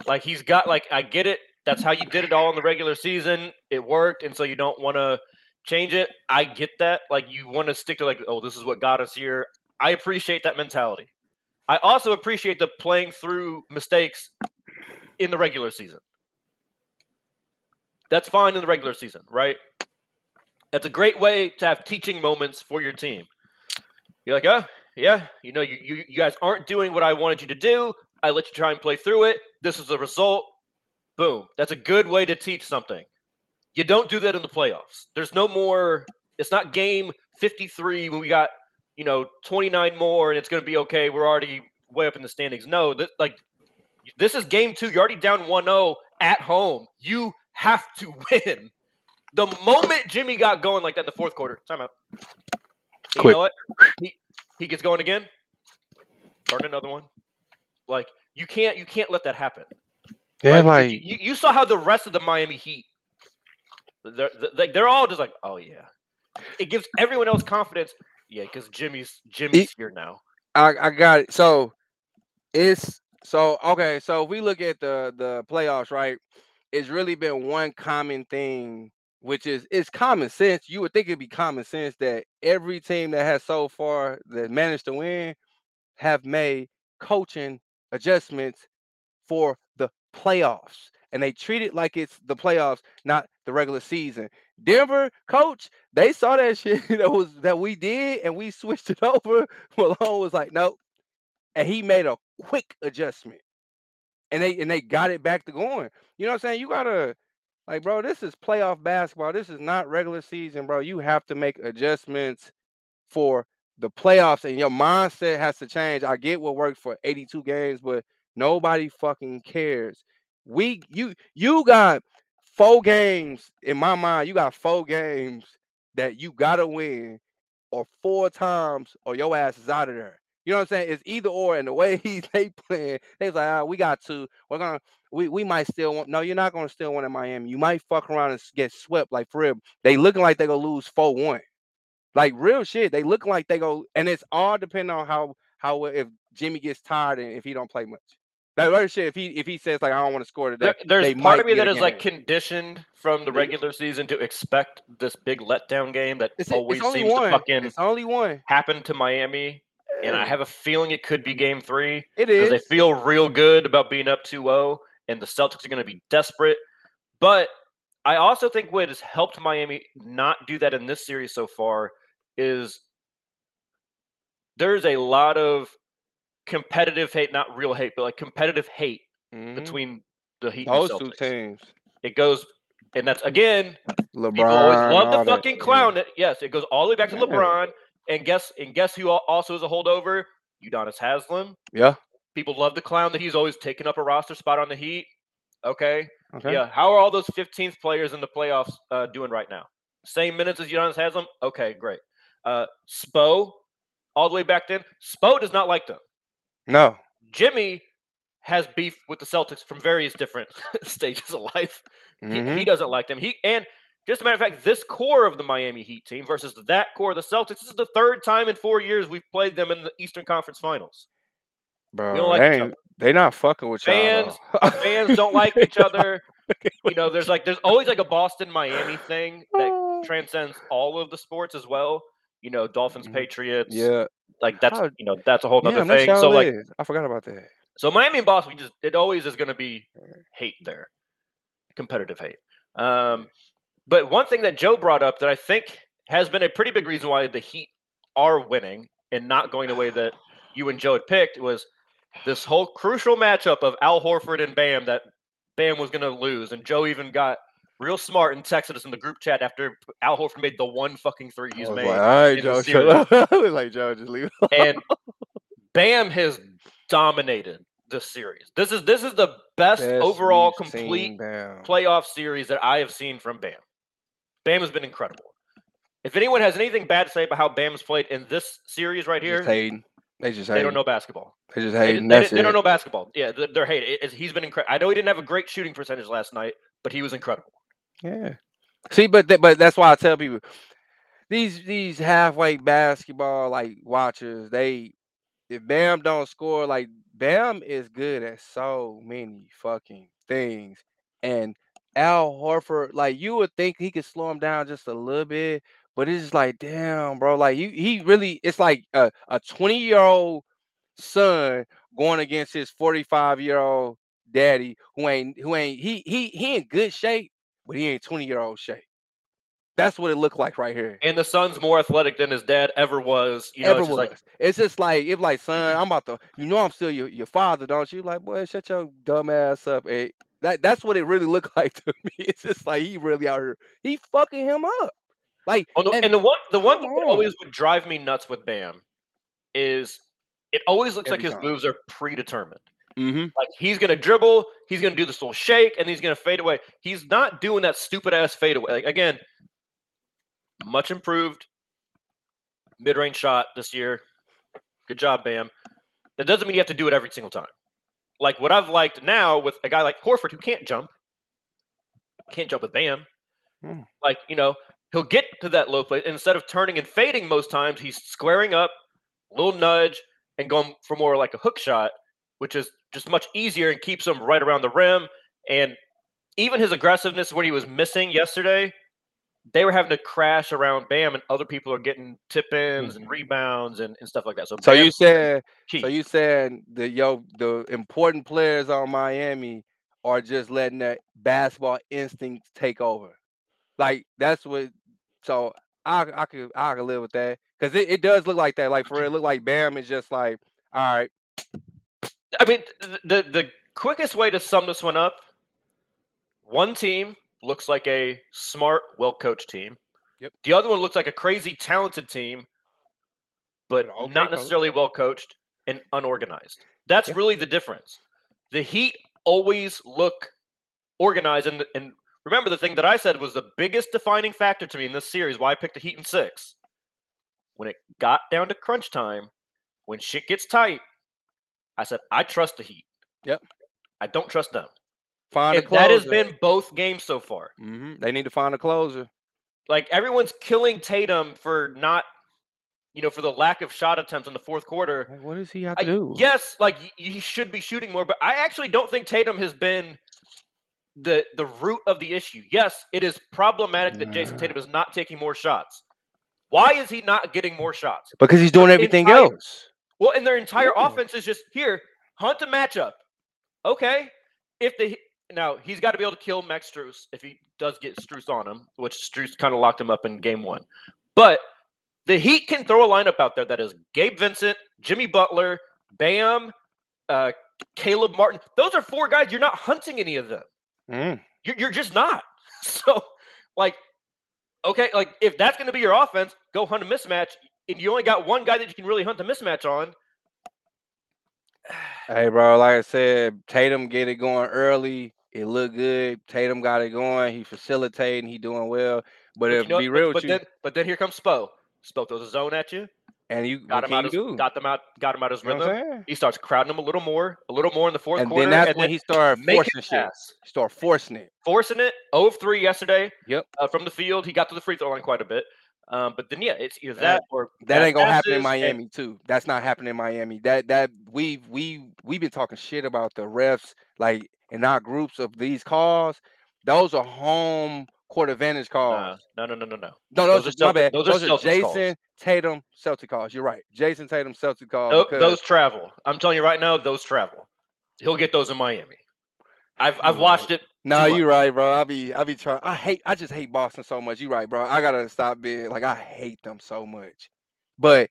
[SPEAKER 1] Like he's got like I get it. That's how you did it all in the regular season. It worked, and so you don't want to change it. I get that. Like you want to stick to like, oh, this is what got us here. I appreciate that mentality. I also appreciate the playing through mistakes in the regular season. That's fine in the regular season, right? That's a great way to have teaching moments for your team. You're like, oh, yeah, you know, you, you, you guys aren't doing what I wanted you to do. I let you try and play through it. This is the result. Boom. That's a good way to teach something. You don't do that in the playoffs. There's no more, it's not game 53 when we got, you know, 29 more and it's going to be okay. We're already way up in the standings. No, this, like, this is game two. You're already down 1 0 at home. You have to (laughs) win. The moment Jimmy got going like that in the fourth quarter, timeout. You
[SPEAKER 7] Quick.
[SPEAKER 1] know what? He, he gets going again. Burn another one. Like you can't you can't let that happen.
[SPEAKER 7] yeah,
[SPEAKER 1] right?
[SPEAKER 7] like
[SPEAKER 1] you, you saw how the rest of the Miami Heat, they're they're, they're all just like, oh yeah. It gives everyone else confidence. Yeah, because Jimmy's Jimmy's here now.
[SPEAKER 7] I, I got it. So it's so okay. So if we look at the the playoffs, right? It's really been one common thing, which is it's common sense. You would think it'd be common sense that every team that has so far that managed to win have made coaching adjustments for the playoffs. And they treat it like it's the playoffs, not the regular season. Denver coach, they saw that (laughs) shit that was that we did, and we switched it over. (laughs) Malone was like, nope, and he made a quick adjustment, and they and they got it back to going. You know what I'm saying? You gotta like, bro, this is playoff basketball. This is not regular season, bro. You have to make adjustments for the playoffs, and your mindset has to change. I get what worked for 82 games, but nobody fucking cares. We you you got four games in my mind. You got four games that you gotta win, or four times, or your ass is out of there. You know what I'm saying? It's either or. And the way (laughs) he they playing, they like, ah, we got to. We're gonna. We, we might still want. No, you're not gonna still win in Miami. You might fuck around and get swept like for real. They looking like they gonna lose four one. Like real shit. They look like they go, and it's all depending on how how if Jimmy gets tired and if he don't play much. That real shit. If he if he says like I don't want to score today,
[SPEAKER 1] There, there's part of me that is like conditioned from the regular season to expect this big letdown game that
[SPEAKER 7] it's,
[SPEAKER 1] always
[SPEAKER 7] it's
[SPEAKER 1] seems
[SPEAKER 7] one.
[SPEAKER 1] to fucking
[SPEAKER 7] It's only one.
[SPEAKER 1] happen to Miami. And I
[SPEAKER 7] eh.
[SPEAKER 1] have a feeling it could be game three
[SPEAKER 7] It is.
[SPEAKER 1] because they feel real good about being up 2 0, and the Celtics are going to be desperate. But I also think what has helped Miami not do that in this series so far is there's a lot of competitive hate, not real hate, but like competitive hate
[SPEAKER 7] Mhm.
[SPEAKER 1] between the Heat
[SPEAKER 7] those
[SPEAKER 1] and
[SPEAKER 7] two
[SPEAKER 1] Celtics.
[SPEAKER 7] teams.
[SPEAKER 1] It goes, and that's again,
[SPEAKER 7] LeBron.
[SPEAKER 1] always love the fucking
[SPEAKER 7] yeah.
[SPEAKER 1] clown. it. Yes, it goes all the way back to
[SPEAKER 7] Yeah.
[SPEAKER 1] LeBron. And guess and guess who also is a holdover? Udonis Haslem.
[SPEAKER 7] Yeah.
[SPEAKER 1] People love the clown that he's always taking up a roster spot on the Heat. Okay.
[SPEAKER 7] Okay.
[SPEAKER 1] Yeah. How are all those 15th players in the playoffs uh, doing right now? Same minutes as Udonis Haslem? Okay, great. Uh, Spo, all the way back then, Spo does not like them.
[SPEAKER 7] No.
[SPEAKER 1] Jimmy has beef with the Celtics from various different (laughs) stages of life. He,
[SPEAKER 7] Mhm.
[SPEAKER 1] he doesn't like them. He and just a matter of fact, this core of the Miami Heat team versus that core of the Celtics. This is the third time in four years we've played them in the Eastern Conference Finals.
[SPEAKER 7] Bro,
[SPEAKER 1] don't like
[SPEAKER 7] they, they not fucking with.
[SPEAKER 1] Fans- Fans don't like each (laughs) other. You know, there's like there's always like a Boston Miami thing that (sighs) transcends all of the sports as well. You know, Dolphins,
[SPEAKER 7] Mhm.
[SPEAKER 1] Patriots.
[SPEAKER 7] yeah.
[SPEAKER 1] like that's you know that's a whole other
[SPEAKER 7] that's
[SPEAKER 1] thing. So like
[SPEAKER 7] is. I forgot about that.
[SPEAKER 1] So Miami and Boston, we just it always is going to be hate there, competitive hate. Um, but one thing that Joe brought up that I think has been a pretty big reason why the Heat are winning and not going the way that you and Joe had picked was this whole crucial matchup of Al Horford and Bam that Bam was going to lose, and Joe even got real smart and texted us in the group chat after Al Horford made the one fucking three he's made.
[SPEAKER 7] like, all right, Joe,
[SPEAKER 1] series."
[SPEAKER 7] shut up. (laughs) I was like, Joe, just leave
[SPEAKER 1] and Bam has dominated this series. This is this is the best,
[SPEAKER 7] Best
[SPEAKER 1] overall complete playoff series that I have seen from Bam. Bam has been incredible. If anyone has anything bad to say about how Bam's played in this series right here.
[SPEAKER 7] They just
[SPEAKER 1] they don't know basketball.
[SPEAKER 7] They just
[SPEAKER 1] They,
[SPEAKER 7] hating.
[SPEAKER 1] they- they don't know basketball. Yeah, they're, they're hating. It- he's been incredible. I know he didn't have a great shooting percentage last night, but he was incredible.
[SPEAKER 7] Yeah. See, but th- but that's why I tell people these these halfway basketball like watchers, they if Bam don't score, like Bam is good at so many fucking things. And Al Horford, like you would think he could slow him down just a little bit, but it's just like, damn, bro. Like you he really it's like a, a 20-year-old son going against his 45-year-old daddy who ain't who ain't he he he in good shape, but he ain't 20 year old shape. That's what it looked like right here.
[SPEAKER 1] And the son's more athletic than his dad ever was. You know,
[SPEAKER 7] Ever
[SPEAKER 1] it's just
[SPEAKER 7] was.
[SPEAKER 1] like
[SPEAKER 7] it's just like if like son, I'm about to you know I'm still your, your father, don't you? Like, boy, shut your dumb ass up. eh. That that's what it really looked (laughs) like to me. It's just like he really out here. He fucking him up. Like
[SPEAKER 1] Oh,
[SPEAKER 7] and-
[SPEAKER 1] and, the one the one that always would drive me nuts with Bam is it always looks like
[SPEAKER 7] Every
[SPEAKER 1] his moves are predetermined.
[SPEAKER 7] Mhm.
[SPEAKER 1] Like he's gonna dribble, he's gonna do this little shake, and he's gonna fade away. He's not doing that stupid ass fade away. Like again, much improved mid range shot this year. Good job, Bam. That doesn't mean you have to do it every single time. Like what I've liked now with a guy like Horford who can't jump, can't jump with Bam.
[SPEAKER 7] Hmm.
[SPEAKER 1] Like you know, he'll get to that low place instead of turning and fading most times. He's squaring up, little nudge, and going for more like a hook shot, which is just much easier and keeps him right around the rim. And even his aggressiveness when he was missing yesterday, they were having to crash around Bam, and other people are getting tip ins and mm-hmm. rebounds and, and stuff like that. So.
[SPEAKER 7] So you said so you saying the yo the important players on Miami are just letting that basketball instincts take over. Like that's what so I I could I could live with that. Cause it, it does look like that. Like for real, it look like Bam is just like, all right,
[SPEAKER 1] I mean, the the quickest way to sum this one up: one team looks like a smart, well coached team.
[SPEAKER 7] Yep.
[SPEAKER 1] The other one looks like a crazy, talented team, but
[SPEAKER 7] okay
[SPEAKER 1] not necessarily well coached and unorganized. That's
[SPEAKER 7] Yeah.
[SPEAKER 1] really the difference. The Heat always look organized, and and remember the thing that I said was the biggest defining factor to me in this series. Why I picked the Heat in six. When it got down to crunch time, when shit gets tight, I said I trust the Heat.
[SPEAKER 7] Yep.
[SPEAKER 1] I don't trust them.
[SPEAKER 7] find a closer.
[SPEAKER 1] that has been both games so far.
[SPEAKER 7] hmm They need to find a closer.
[SPEAKER 1] Like everyone's killing Tatum for not, you know, for the lack of shot attempts in the fourth quarter.
[SPEAKER 7] What does he have
[SPEAKER 1] I-
[SPEAKER 7] do?
[SPEAKER 1] yes, like he should be shooting more, but I actually don't think Tatum has been the the root of the issue. Yes, it is problematic that
[SPEAKER 7] Jayson
[SPEAKER 1] Tatum is not taking more shots. Why is he not getting more shots?
[SPEAKER 7] Because he's doing everything
[SPEAKER 1] entire-
[SPEAKER 7] else.
[SPEAKER 1] Well, and their entire
[SPEAKER 7] Yeah.
[SPEAKER 1] offense is just here, hunt a matchup. Okay. If the now he's got to be able to kill Max Strus if he does get Strus on him, which Strus kind of locked him up in game one. But the Heat can throw a lineup out there that is Gabe Vincent, Jimmy Butler, Bam, uh, Caleb Martin. Those are four guys. You're not hunting any of them.
[SPEAKER 7] Mm.
[SPEAKER 1] You're, you're just not. (laughs) So, like, okay, like if that's going to be your offense, go hunt a mismatch. And you only got one guy that you can really hunt a mismatch on. (sighs)
[SPEAKER 7] Hey, bro, like I said, Tatum get it going early. It looked good. Tatum got it going. He facilitating. He doing well. But
[SPEAKER 1] But
[SPEAKER 7] if
[SPEAKER 1] you know-
[SPEAKER 7] be real
[SPEAKER 1] but,
[SPEAKER 7] with you,
[SPEAKER 1] then, but then here comes Spo. Spo throws a zone at you.
[SPEAKER 7] And you
[SPEAKER 1] Got him out.
[SPEAKER 7] you
[SPEAKER 1] His,
[SPEAKER 7] do?
[SPEAKER 1] got them out. Got him out of his
[SPEAKER 7] You know
[SPEAKER 1] rhythm. He starts crowding him a little more, a little more in the fourth
[SPEAKER 7] And
[SPEAKER 1] quarter,
[SPEAKER 7] then that's
[SPEAKER 1] and
[SPEAKER 7] when
[SPEAKER 1] then
[SPEAKER 7] he started forcing
[SPEAKER 1] it
[SPEAKER 7] shit. Start forcing it.
[SPEAKER 1] forcing it. 0 of 3 yesterday.
[SPEAKER 7] Yep.
[SPEAKER 1] Uh, from the field, he got to the free throw line quite a bit. Um, but then yeah, it's either
[SPEAKER 7] That-
[SPEAKER 1] that or
[SPEAKER 7] That
[SPEAKER 1] bad
[SPEAKER 7] ain't gonna happen in
[SPEAKER 1] passes and-
[SPEAKER 7] Miami too. That's not happening in Miami. That that we we we've been talking shit about the refs like in our groups of these calls. Those are home court advantage calls.
[SPEAKER 1] No, no, no, no, no.
[SPEAKER 7] No,
[SPEAKER 1] Those
[SPEAKER 7] those,
[SPEAKER 1] are
[SPEAKER 7] my bad.
[SPEAKER 1] those are
[SPEAKER 7] Those are
[SPEAKER 1] Celtics calls.
[SPEAKER 7] Jayson Tatum Celtic calls. You're right. Jayson Tatum Celtic calls.
[SPEAKER 1] Tho- those travel. I'm telling you right now, those travel. He'll get those in Miami. I've I've
[SPEAKER 7] Mm.
[SPEAKER 1] watched it.
[SPEAKER 7] No,
[SPEAKER 1] too
[SPEAKER 7] you right, bro. I be I be trying. I hate. I just hate Boston so much. You're right, bro. I gotta stop being like I hate them so much. But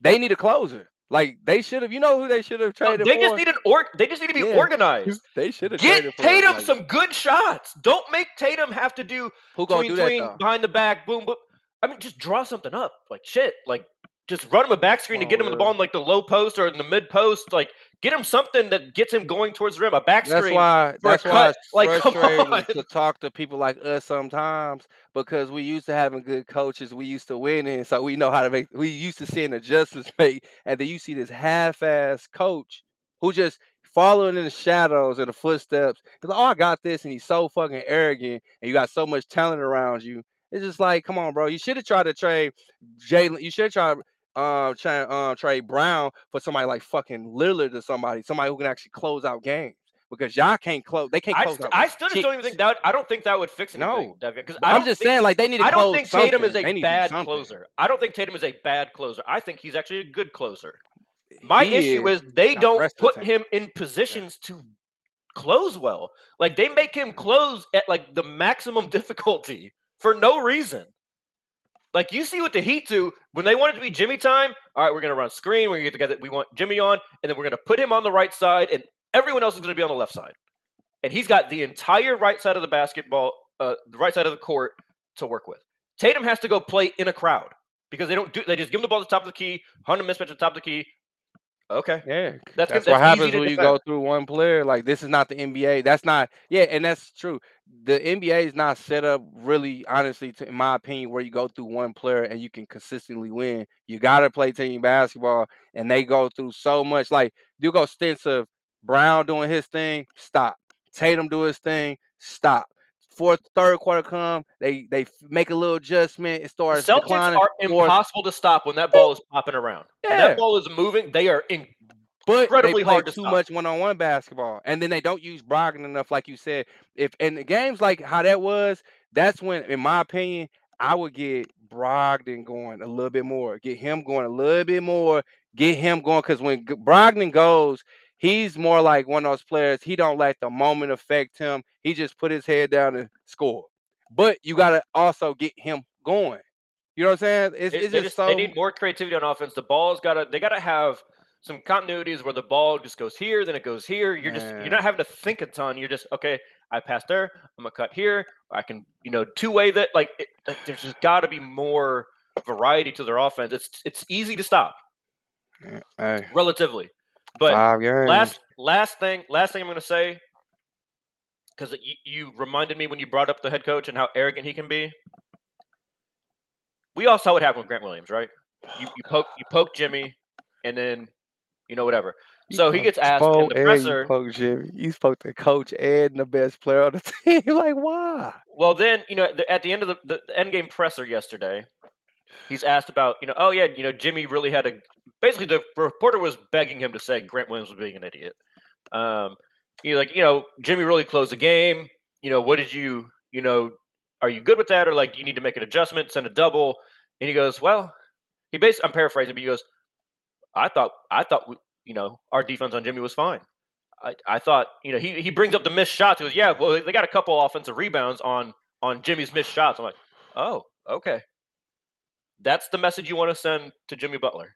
[SPEAKER 7] they need a closer. Like they should have. You know who they should have
[SPEAKER 1] No,
[SPEAKER 7] traded
[SPEAKER 1] they
[SPEAKER 7] for?
[SPEAKER 1] just need an org. They just need to be
[SPEAKER 7] Yeah.
[SPEAKER 1] organized.
[SPEAKER 7] they should have
[SPEAKER 1] Get Tatum
[SPEAKER 7] like,
[SPEAKER 1] some good shots. Don't make Tatum have to do
[SPEAKER 7] Who gonna
[SPEAKER 1] tween
[SPEAKER 7] do that
[SPEAKER 1] tween behind the back, boom boom. I mean, just draw something up. Like shit. Like just run him a back screen to get him in the
[SPEAKER 7] oh,
[SPEAKER 1] ball in like the low post or in the mid post. Like get him something that gets him going towards the rim. A back
[SPEAKER 7] That's
[SPEAKER 1] screen.
[SPEAKER 7] why. That's why
[SPEAKER 1] cut.
[SPEAKER 7] it's
[SPEAKER 1] Like, come
[SPEAKER 7] frustrating
[SPEAKER 1] on.
[SPEAKER 7] to talk to people like us sometimes because we used to having good coaches. We used to winning, so we know how to make. We used to seeing adjustments (laughs) made, and then you see this half-ass coach who just following in the shadows and the footsteps. He's like, "Oh, I got this," and he's so fucking arrogant, and you got so much talent around you. It's just like, come on, bro. You should have tried to trade Jalen. You should have tried um try, um trade Brown for somebody like fucking Lillard or somebody, somebody who can actually close out games because y'all can't close. They can't
[SPEAKER 1] I,
[SPEAKER 7] close
[SPEAKER 1] st-. I still just don't even think that. I don't think that would fix anything,
[SPEAKER 7] No.
[SPEAKER 1] Because I
[SPEAKER 7] I'm just
[SPEAKER 1] think-
[SPEAKER 7] saying, like they need to
[SPEAKER 1] I don't think Tatum is
[SPEAKER 7] something. They
[SPEAKER 1] a bad closer. I don't think Tatum is a bad closer. I think he's actually a good closer. My
[SPEAKER 7] He
[SPEAKER 1] issue
[SPEAKER 7] is.
[SPEAKER 1] is they don't
[SPEAKER 7] of the
[SPEAKER 1] put him in positions to close well. Like they make him close at like the maximum (laughs) difficulty for no reason. Like you see what the Heat do when they want it to be Jimmy time. All right, we're gonna run screen. We're gonna get together. We want Jimmy on, and then we're gonna put him on the right side, and everyone else is gonna be on the left side. And he's got the entire right side of the basketball, uh, the right side of the court to work with. Tatum has to go play in a crowd because they don't do. They just give him the ball at the top of the key, hunt a mismatch at the top of the key. Okay,
[SPEAKER 7] Yeah,
[SPEAKER 1] That's-
[SPEAKER 7] that's, what happens when you go through one player. Like this is not the NBA. That's not. Yeah, and that's true. The NBA is not set up really, honestly, to, in my opinion, where you go through one player and you can consistently win. You got to play team basketball, and they go through so much. Like you go stints of Brown doing his thing, stop. Tatum do his thing, stop. Fourth, third quarter come, they they make a little adjustment. It starts
[SPEAKER 1] Celtics
[SPEAKER 7] declining.
[SPEAKER 1] are
[SPEAKER 7] Fourth,
[SPEAKER 1] impossible to stop when that ball is popping around. When that ball is moving, they are in.
[SPEAKER 7] but
[SPEAKER 1] incredibly
[SPEAKER 7] they play
[SPEAKER 1] hard to
[SPEAKER 7] too
[SPEAKER 1] stop.
[SPEAKER 7] much one-on-one basketball, and then they don't use Brogdon enough, like you said. If in the games like how that was, that's when, in my opinion, I would get Brogdon going a little bit more, get him going a little bit more, get him going. Because when Brogdon goes, he's more like one of those players. He don't let the moment affect him. He just put his head down and score. But you gotta also get him going. You know what I'm saying? It's,
[SPEAKER 1] They,
[SPEAKER 7] it's just
[SPEAKER 1] just-
[SPEAKER 7] so
[SPEAKER 1] they need more creativity on offense. The ball's got to. They got to have some continuities where the ball just goes here, then it goes here. You're just you're not having to think a ton. You're just okay. I passed there. I'm gonna cut here. I can you know two way that. Like, it, like there's just got to be more variety to their offense. It's it's easy to stop
[SPEAKER 7] hey,
[SPEAKER 1] relatively, but last last thing last thing I'm gonna say because you, you reminded me when you brought up the head coach and how arrogant he can be. We all saw what happened with Grant Williams, right? You you poke you poke Jimmy, and then you know whatever. So he gets asked in the presser.
[SPEAKER 7] You spoke Jimmy. You spoke the coach and the best player on the (laughs) team. like, why?
[SPEAKER 1] Well, then you know at the, at the end of the, the end game presser yesterday, he's asked about you know oh yeah you know Jimmy really had a basically the reporter was begging him to say Grant Williams was being an idiot. Um, he's like you know Jimmy really closed the game. You know what did you you know are you good with that or like do you need to make an adjustment send a double? And he goes well he basically I'm paraphrasing but he goes I thought I thought we, you know our defense on Jimmy was fine. I, I thought you know he, he brings up the missed shots. He goes, yeah, well they got a couple offensive rebounds on on Jimmy's missed shots. I'm like, oh, okay. That's the message you want to send to Jimmy Butler.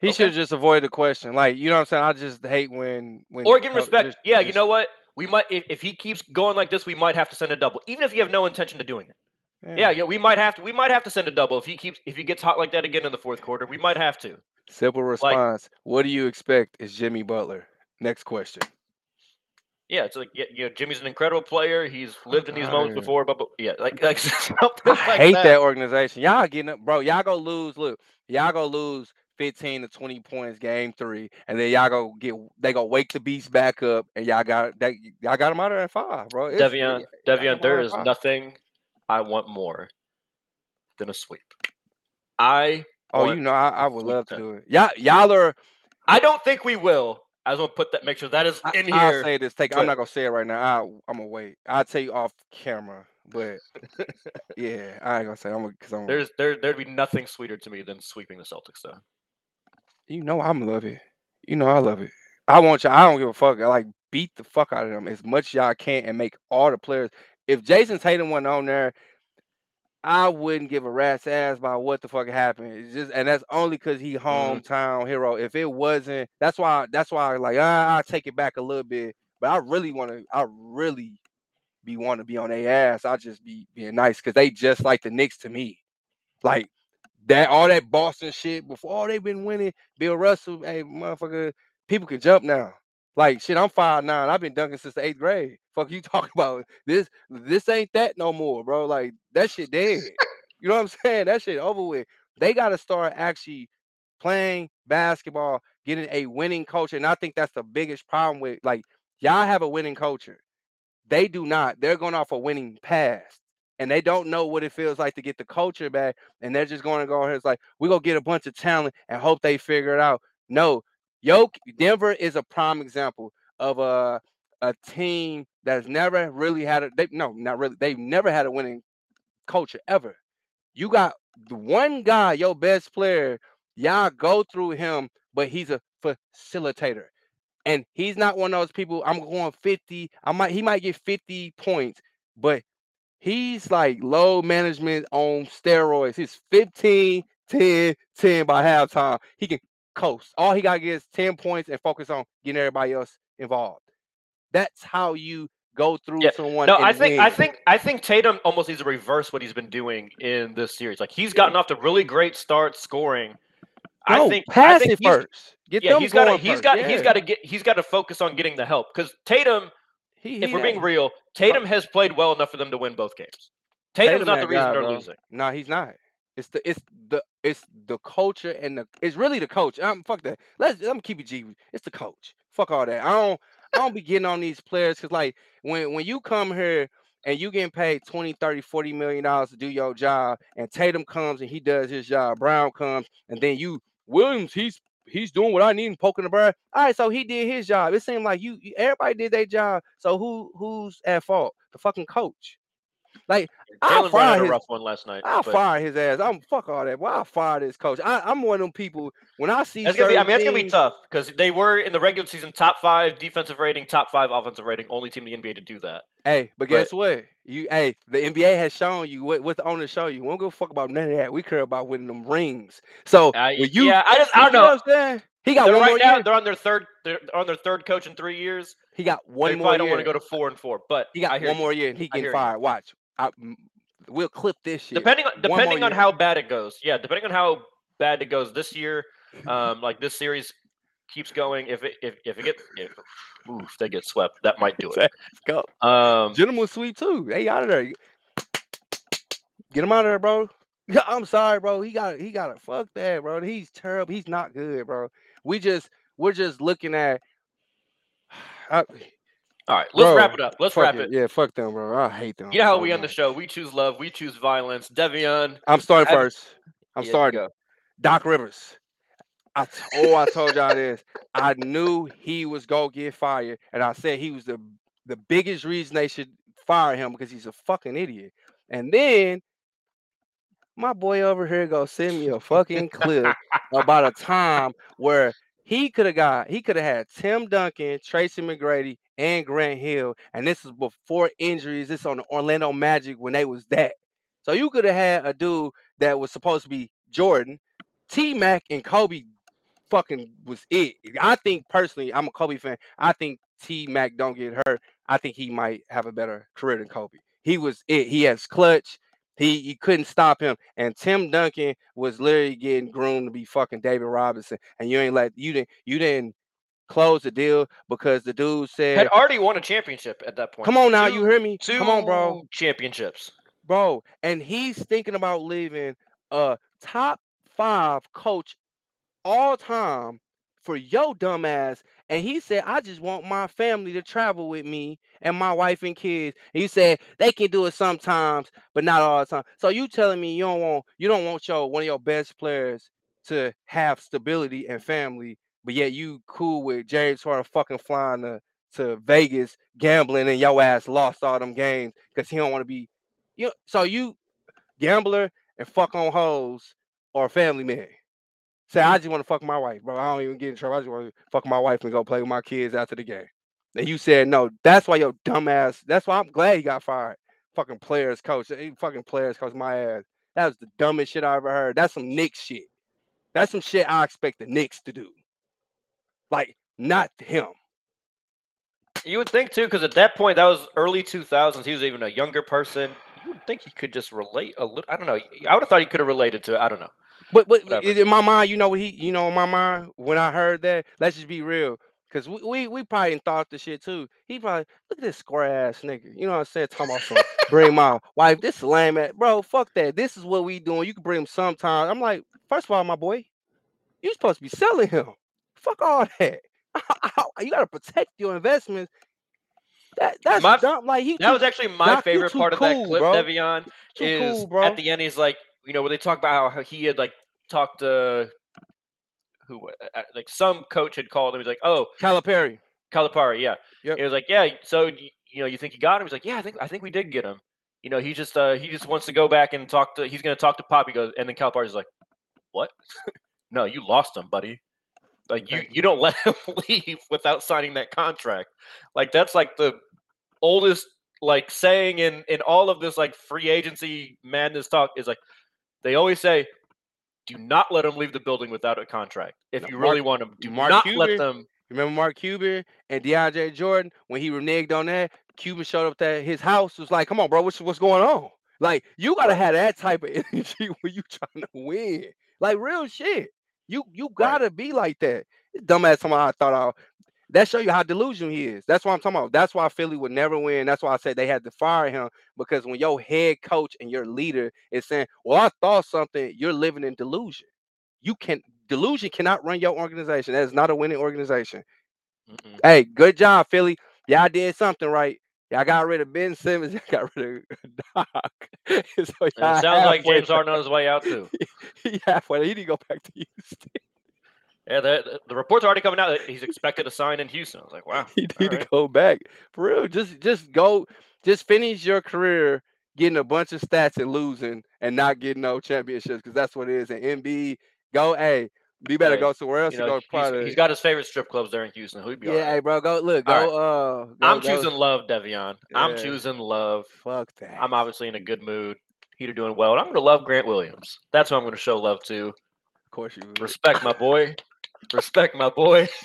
[SPEAKER 7] He
[SPEAKER 1] Okay.
[SPEAKER 7] should just avoid the question. Like, you know what I'm saying? I just hate when when
[SPEAKER 1] Or give respect.
[SPEAKER 7] just-
[SPEAKER 1] yeah, you know what? We might if, if he keeps going like this, we might have to send a double, even if you have no intention of doing it. Yeah, yeah, we might have to. We might have to send a double if he keeps if he gets hot like that again in the fourth quarter. We might have to.
[SPEAKER 7] Simple response. what do you expect is Jimmy Butler? Next question.
[SPEAKER 1] Yeah, it's like yeah, you know, Jimmy's an incredible player. He's lived in these moments before, but, but yeah, like like (laughs) something
[SPEAKER 7] I
[SPEAKER 1] like
[SPEAKER 7] hate
[SPEAKER 1] that.
[SPEAKER 7] that. organization. Y'all getting up, bro. Y'all go lose. Look, y'all go lose 15 to 20 points game three, and then y'all go get they go wake the beast back up, and y'all got that y'all got him out there at five, bro. It's-
[SPEAKER 1] Devion, Devion, there is nothing I want more than a sweep. I
[SPEAKER 7] Oh, you know, I, I would love to
[SPEAKER 1] them.
[SPEAKER 7] do it. Y'all, y'all are.
[SPEAKER 1] I don't think we will. I just want to put that make sure that is
[SPEAKER 7] I,
[SPEAKER 1] in
[SPEAKER 7] I'll
[SPEAKER 1] here.
[SPEAKER 7] say this. Take.
[SPEAKER 1] but-
[SPEAKER 7] I'm not gonna say it right now. I, I'm gonna wait. I'll tell you off camera, but (laughs) yeah, I ain't gonna say. I'm gonna because I'm.
[SPEAKER 1] There's there there'd be nothing sweeter to me than sweeping the Celtics though.
[SPEAKER 7] You know, I'm love it. You know, I love it. I want y'all. I don't give a fuck. I like beat the fuck out of them as much as y'all can and make all the players. If Jayson Tatum went on there, I wouldn't give a rat's ass about what the fuck happened. It's just, and that's only because he hometown hero. If it wasn't, that's why. That's why. I like, ah, I take it back a little bit. But I really want to. I really be want to be on their ass. I just be being nice because they just like the Knicks to me. Like that, all that Boston shit before. Oh, they've been winning. Bill Russell, hey motherfucker, people can jump now. Like shit, I'm five nine. I've been dunking since the eighth grade. Fuck you (laughs) talking about this? This ain't that no more, bro. Like that shit dead. you know what I'm saying? That shit over with. They got to start actually playing basketball, getting a winning culture, and I think that's the biggest problem with like y'all have a winning culture. They do not. They're going off a winning past. And they don't know what it feels like to get the culture back. And they're just going to go here. It's like, we're going to get a bunch of talent and hope they figure it out. No, Yoke Denver is a prime example of a a team that's never really had a they no, not really, they've never had a winning culture ever. You got one guy, your best player, y'all go through him, but he's a facilitator. And he's not one of those people. I'm going 50. I might he might get 50 points, but he's like low management on steroids. He's 15, 10, 10 by halftime. He can coast. All he gotta get is 10 points and focus on getting everybody else involved. That's how you go through
[SPEAKER 1] Yeah,
[SPEAKER 7] someone.
[SPEAKER 1] No, I think I think I think Tatum almost needs to reverse what he's been doing in this series. Like he's gotten off to really great start scoring.
[SPEAKER 7] no,
[SPEAKER 1] I think
[SPEAKER 7] pass
[SPEAKER 1] I think
[SPEAKER 7] it first. Get
[SPEAKER 1] Yeah,
[SPEAKER 7] them
[SPEAKER 1] he's got he's got he's
[SPEAKER 7] Yeah.
[SPEAKER 1] got to get he's got to focus on getting the help because Tatum,
[SPEAKER 7] He,
[SPEAKER 1] if we're being real, Tatum has played well enough for them to win both games. Tatum's
[SPEAKER 7] Tatum
[SPEAKER 1] not the reason
[SPEAKER 7] guy,
[SPEAKER 1] they're
[SPEAKER 7] bro.
[SPEAKER 1] losing.
[SPEAKER 7] No, he's not. It's the it's the it's the culture and the it's really the coach. Um, fuck that. Let's let me keep it G. It's the coach. Fuck all that. I don't I don't be getting on these players because like when when you come here and you getting paid 20, 30, 40 million dollars to do your job, and Tatum comes and he does his job, Brown comes, and then you Williams, he's he's doing what I need and poking the bird. All right, so he did his job. It seemed like you you- everybody did their job. So who who's at fault? The fucking coach. Like I'll
[SPEAKER 1] Jalen
[SPEAKER 7] fire
[SPEAKER 1] had a
[SPEAKER 7] his-
[SPEAKER 1] rough one last night.
[SPEAKER 7] I'll
[SPEAKER 1] but
[SPEAKER 7] fire his ass. I'm fuck all that. Well, I'll fire this coach. I, I'm one of them people. When I see,
[SPEAKER 1] That's gonna be. I mean, that's gonna be tough because they were in the regular season top five defensive rating, top five offensive rating, only team in the NBA to do that.
[SPEAKER 7] Hey, but
[SPEAKER 1] But-
[SPEAKER 7] guess what? You, hey, the NBA has shown you what, what the owners show you. We don't give a fuck about none of that. We care about winning them rings. So
[SPEAKER 1] I,
[SPEAKER 7] you,
[SPEAKER 1] yeah, I just I don't know.
[SPEAKER 7] what I'm saying? He got
[SPEAKER 1] They're
[SPEAKER 7] one
[SPEAKER 1] right
[SPEAKER 7] more
[SPEAKER 1] now,
[SPEAKER 7] year.
[SPEAKER 1] they're on their third. They're on their third coach in three years.
[SPEAKER 7] He got
[SPEAKER 1] They
[SPEAKER 7] one more
[SPEAKER 1] probably don't
[SPEAKER 7] year.
[SPEAKER 1] want to go to four and four, but
[SPEAKER 7] he got
[SPEAKER 1] I
[SPEAKER 7] one
[SPEAKER 1] you.
[SPEAKER 7] more year, and he
[SPEAKER 1] I
[SPEAKER 7] getting
[SPEAKER 1] you.
[SPEAKER 7] fired. Watch, I, m- we'll clip this shit.
[SPEAKER 1] depending on depending on
[SPEAKER 7] year.
[SPEAKER 1] how bad it goes. Yeah, depending on how bad it goes this year. Um, like this series keeps going. If it if, if it gets if oof, they get swept, that might do it. (laughs)
[SPEAKER 7] go.
[SPEAKER 1] Um,
[SPEAKER 7] Gentleman sweep too. They out of there. Get him out of there, bro. (laughs) I'm sorry, bro. He got he got to fuck that, bro. He's terrible. He's not good, bro. We just we're just looking at. (sighs) I,
[SPEAKER 1] all right, let's
[SPEAKER 7] Bro,
[SPEAKER 1] wrap it up. Let's wrap
[SPEAKER 7] it.
[SPEAKER 1] it.
[SPEAKER 7] Yeah, fuck them, bro. I hate them.
[SPEAKER 1] You know how
[SPEAKER 7] so
[SPEAKER 1] we end the show? We choose love. We choose violence. Devion,
[SPEAKER 7] I'm starting
[SPEAKER 1] Have-
[SPEAKER 7] first. I'm
[SPEAKER 1] yeah,
[SPEAKER 7] starting. Doc Rivers. I oh, I told y'all this. I knew he was gonna get fired, and I said he was the the biggest reason they should fire him because he's a fucking idiot. And then my boy over here go send me a fucking clip (laughs) about a time where he could have got he could have had Tim Duncan, Tracy McGrady, and Grant Hill, and this is before injuries. This on the Orlando Magic when they was that. So you could have had a dude that was supposed to be Jordan, T Mac, and Kobe. Fucking was it. I think personally, I'm a Kobe fan. I think T Mac don't get hurt. I think he might have a better career than Kobe. He was it. He has clutch. He you couldn't stop him. And Tim Duncan was literally getting groomed to be fucking David Robinson. And you ain't let you didn't you didn't close the deal because the dude said
[SPEAKER 1] Had already won a championship at that point.
[SPEAKER 7] Come on now,
[SPEAKER 1] Two-
[SPEAKER 7] you hear me?
[SPEAKER 1] Two
[SPEAKER 7] Come on, bro.
[SPEAKER 1] Championships.
[SPEAKER 7] Bro. And he's thinking about leaving a top five coach all time for your dumb ass. And he said, I just want my family to travel with me and my wife and kids. And he said they can do it sometimes, but not all the time. So you telling me you don't want you don't want your one of your best players to have stability and family, but yet you cool with James Harden fucking flying to, to Vegas gambling and your ass lost all them games because he don't want to be you know, so you gambler and fuck on hoes or family man. Say, I just want to fuck my wife, bro. I don't even get in trouble. I just want to fuck my wife and go play with my kids after the game. And you said no. That's why your dumb ass. That's why I'm glad he got fired. Fucking players coach. He fucking players coach my ass. That was the dumbest shit I ever heard. That's some Knicks shit. That's some shit I expect the Knicks to do. Like, not him.
[SPEAKER 1] You would think too, because at that point, that was early 2000s. He was even a younger person. You would think he could just relate a little. I don't know. I would have thought he could have related to it. I don't know.
[SPEAKER 7] But but
[SPEAKER 1] Whatever.
[SPEAKER 7] in my mind, you know what he, you know, in my mind, when I heard that, let's just be real, because we, we we probably thought the shit too. He probably look at this square ass nigga. You know what I'm saying? Talking about some bring my wife. This lame ass bro. Fuck that. This is what we doing. You can bring him sometime. I'm like, first of all, my boy, you supposed to be selling him. Fuck all (laughs) that. (laughs) you gotta protect your investments. That that's
[SPEAKER 1] My-
[SPEAKER 7] dumb. Like he
[SPEAKER 1] That was actually my favorite part of that clip,
[SPEAKER 7] bro.
[SPEAKER 1] Devion.
[SPEAKER 7] too
[SPEAKER 1] is
[SPEAKER 7] cool, bro.
[SPEAKER 1] at the end he's like, you know, where they talk about how he had like talked to who, uh, like some coach had called him. He's like, oh,
[SPEAKER 7] Calipari.
[SPEAKER 1] Calipari, yeah.
[SPEAKER 7] Yep.
[SPEAKER 1] It was like, yeah. So you know, you think you got him? He's like, yeah, I think I think we did get him. You know, he just uh he just wants to go back and talk to. He's gonna talk to Pop. He goes, and then Calipari's like, what? (laughs) no, you lost him, buddy. Like you you don't (laughs) let him leave without signing that contract. Like that's like the oldest like saying in in all of this like free agency madness talk is like they always say do not let them leave the building without a contract if
[SPEAKER 7] No,
[SPEAKER 1] you
[SPEAKER 7] Mark-
[SPEAKER 1] really want them do
[SPEAKER 7] Mark
[SPEAKER 1] not
[SPEAKER 7] Cuban-
[SPEAKER 1] let them
[SPEAKER 7] Remember Mark Cuban and DeAndre Jordan when he reneged on that? Cuban showed up at his house. Was like, "Come on, bro, what's what's going on?" Like, you gotta have that type of (laughs) energy when you trying to win. Like real shit. You you gotta be like that. Dumbass, somehow I thought I. That show you how delusional he is. That's why I'm talking about. That's why Philly would never win. That's why I said they had to fire him because when your head coach and your leader is saying, "Well, I thought something," you're living in delusion. You can delusion cannot run your organization. That is not a winning organization.
[SPEAKER 1] Mm-mm.
[SPEAKER 7] Hey, good job, Philly. Y'all did something right. Y'all got rid of Ben Simmons. (laughs) Y'all got rid of Doc. (laughs) so
[SPEAKER 1] it sounds like James Harden on his way out too. (laughs)
[SPEAKER 7] He halfway. He didn't go back to Houston.
[SPEAKER 1] Yeah, the, the- reports are already coming out that he's expected to sign in Houston. I was like, wow. (laughs)
[SPEAKER 7] He need to go back. For real. Just just go. Just finish your career getting a bunch of stats and losing and not getting no championships because that's what it is. And MB, go. Hey, you better
[SPEAKER 1] Hey,
[SPEAKER 7] go somewhere else
[SPEAKER 1] You know,
[SPEAKER 7] go.
[SPEAKER 1] He's, he's got his favorite strip clubs there in Houston. He'll be
[SPEAKER 7] yeah,
[SPEAKER 1] all
[SPEAKER 7] hey, bro, go look. Go.
[SPEAKER 1] All
[SPEAKER 7] Uh, go-
[SPEAKER 1] I'm
[SPEAKER 7] go-
[SPEAKER 1] choosing love, Devion. I'm choosing love.
[SPEAKER 7] Fuck that.
[SPEAKER 1] I'm obviously in a good mood. Heater doing well. And I'm going to love Grant Williams. That's who I'm going to show love to.
[SPEAKER 7] Of course you. would.
[SPEAKER 1] Respect my boy. Respect my boy. (laughs)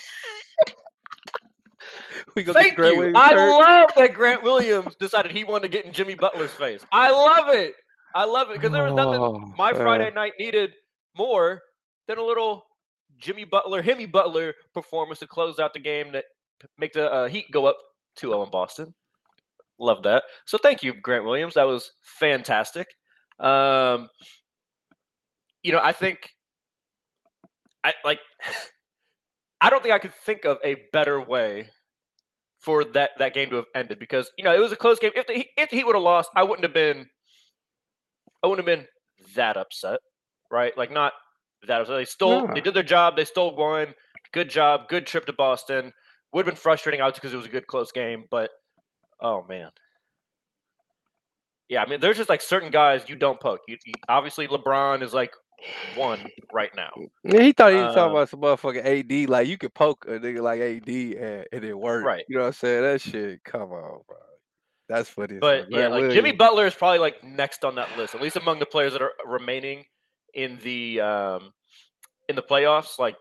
[SPEAKER 7] We gonna
[SPEAKER 1] Thank
[SPEAKER 7] Grant
[SPEAKER 1] you.
[SPEAKER 7] Williams
[SPEAKER 1] I
[SPEAKER 7] hurt?
[SPEAKER 1] love that Grant Williams decided he wanted to get in Jimmy Butler's face. I love it. I love it because there was nothing
[SPEAKER 7] Oh,
[SPEAKER 1] my
[SPEAKER 7] uh,
[SPEAKER 1] Friday night needed more than a little Jimmy Butler, Himmy Butler performance to close out the game that make the uh, Heat go up 2-0 in Boston. Love that. So thank you, Grant Williams. That was fantastic. Um, you know, I think I like. I don't think I could think of a better way for that that game to have ended because you know it was a close game. If the, if he would have lost, I wouldn't have been. I wouldn't have been that upset, right? Like not that upset. They stole.
[SPEAKER 7] Yeah.
[SPEAKER 1] They did their job. They stole one. Good job. Good trip to Boston. Would have been frustrating, out because it was a good close game. But oh man, yeah. I mean, there's just like certain guys you don't poke. You, you- obviously LeBron is like one right now.
[SPEAKER 7] Yeah, he thought he was talking
[SPEAKER 1] Uh,
[SPEAKER 7] about some motherfucking AD. Like you could poke a nigga like AD and, and it worked.
[SPEAKER 1] Right.
[SPEAKER 7] You know what I'm saying? That shit. Come on, bro. That's funny.
[SPEAKER 1] But yeah, like Jimmy Butler is probably like next on that list, at least among the players that are remaining in the um in the playoffs. Like,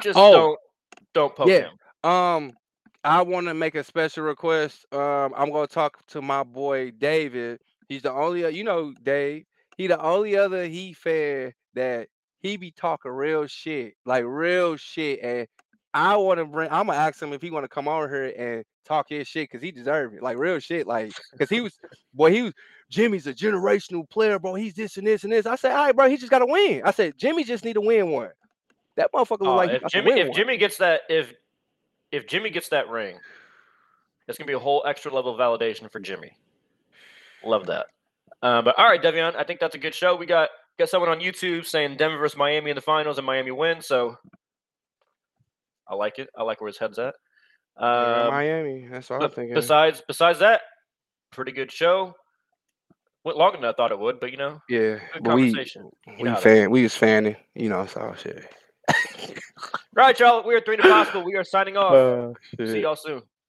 [SPEAKER 1] just
[SPEAKER 7] Oh,
[SPEAKER 1] don't don't poke
[SPEAKER 7] yeah.
[SPEAKER 1] him.
[SPEAKER 7] Um, I want to make a special request. Um, I'm gonna talk to my boy David. He's the only, uh, you know, Dave. He the only other he fan that he be talking real shit, like real shit. And I want to bring. I'm gonna ask him if he want to come over here and talk his shit because he deserve it, like real shit. Like, cause he was, boy, he was. Jimmy's a generational player, bro. He's this and this and this. I said, all right, bro. He just got to win. I said, Jimmy just need to win one. That motherfucker look
[SPEAKER 1] Oh,
[SPEAKER 7] like
[SPEAKER 1] if Jimmy if. Jimmy gets that if if Jimmy gets that ring, it's gonna be a whole extra level of validation for Jimmy. Love that. Uh, but all right, Devion, I think that's a good show. We got got someone on YouTube saying Denver versus Miami in the finals and Miami win. So I like it. I like where his head's at.
[SPEAKER 7] Yeah,
[SPEAKER 1] Um,
[SPEAKER 7] Miami. That's what I'm thinking.
[SPEAKER 1] besides besides that, pretty good show. Went longer than I thought it would, but you know,
[SPEAKER 7] yeah,
[SPEAKER 1] good
[SPEAKER 7] but we
[SPEAKER 1] conversation.
[SPEAKER 7] We
[SPEAKER 1] know
[SPEAKER 7] fan we was fanning, you know, so shit. (laughs)
[SPEAKER 1] Right, y'all. We are three to possible. We are signing off.
[SPEAKER 7] Oh,
[SPEAKER 1] See y'all soon.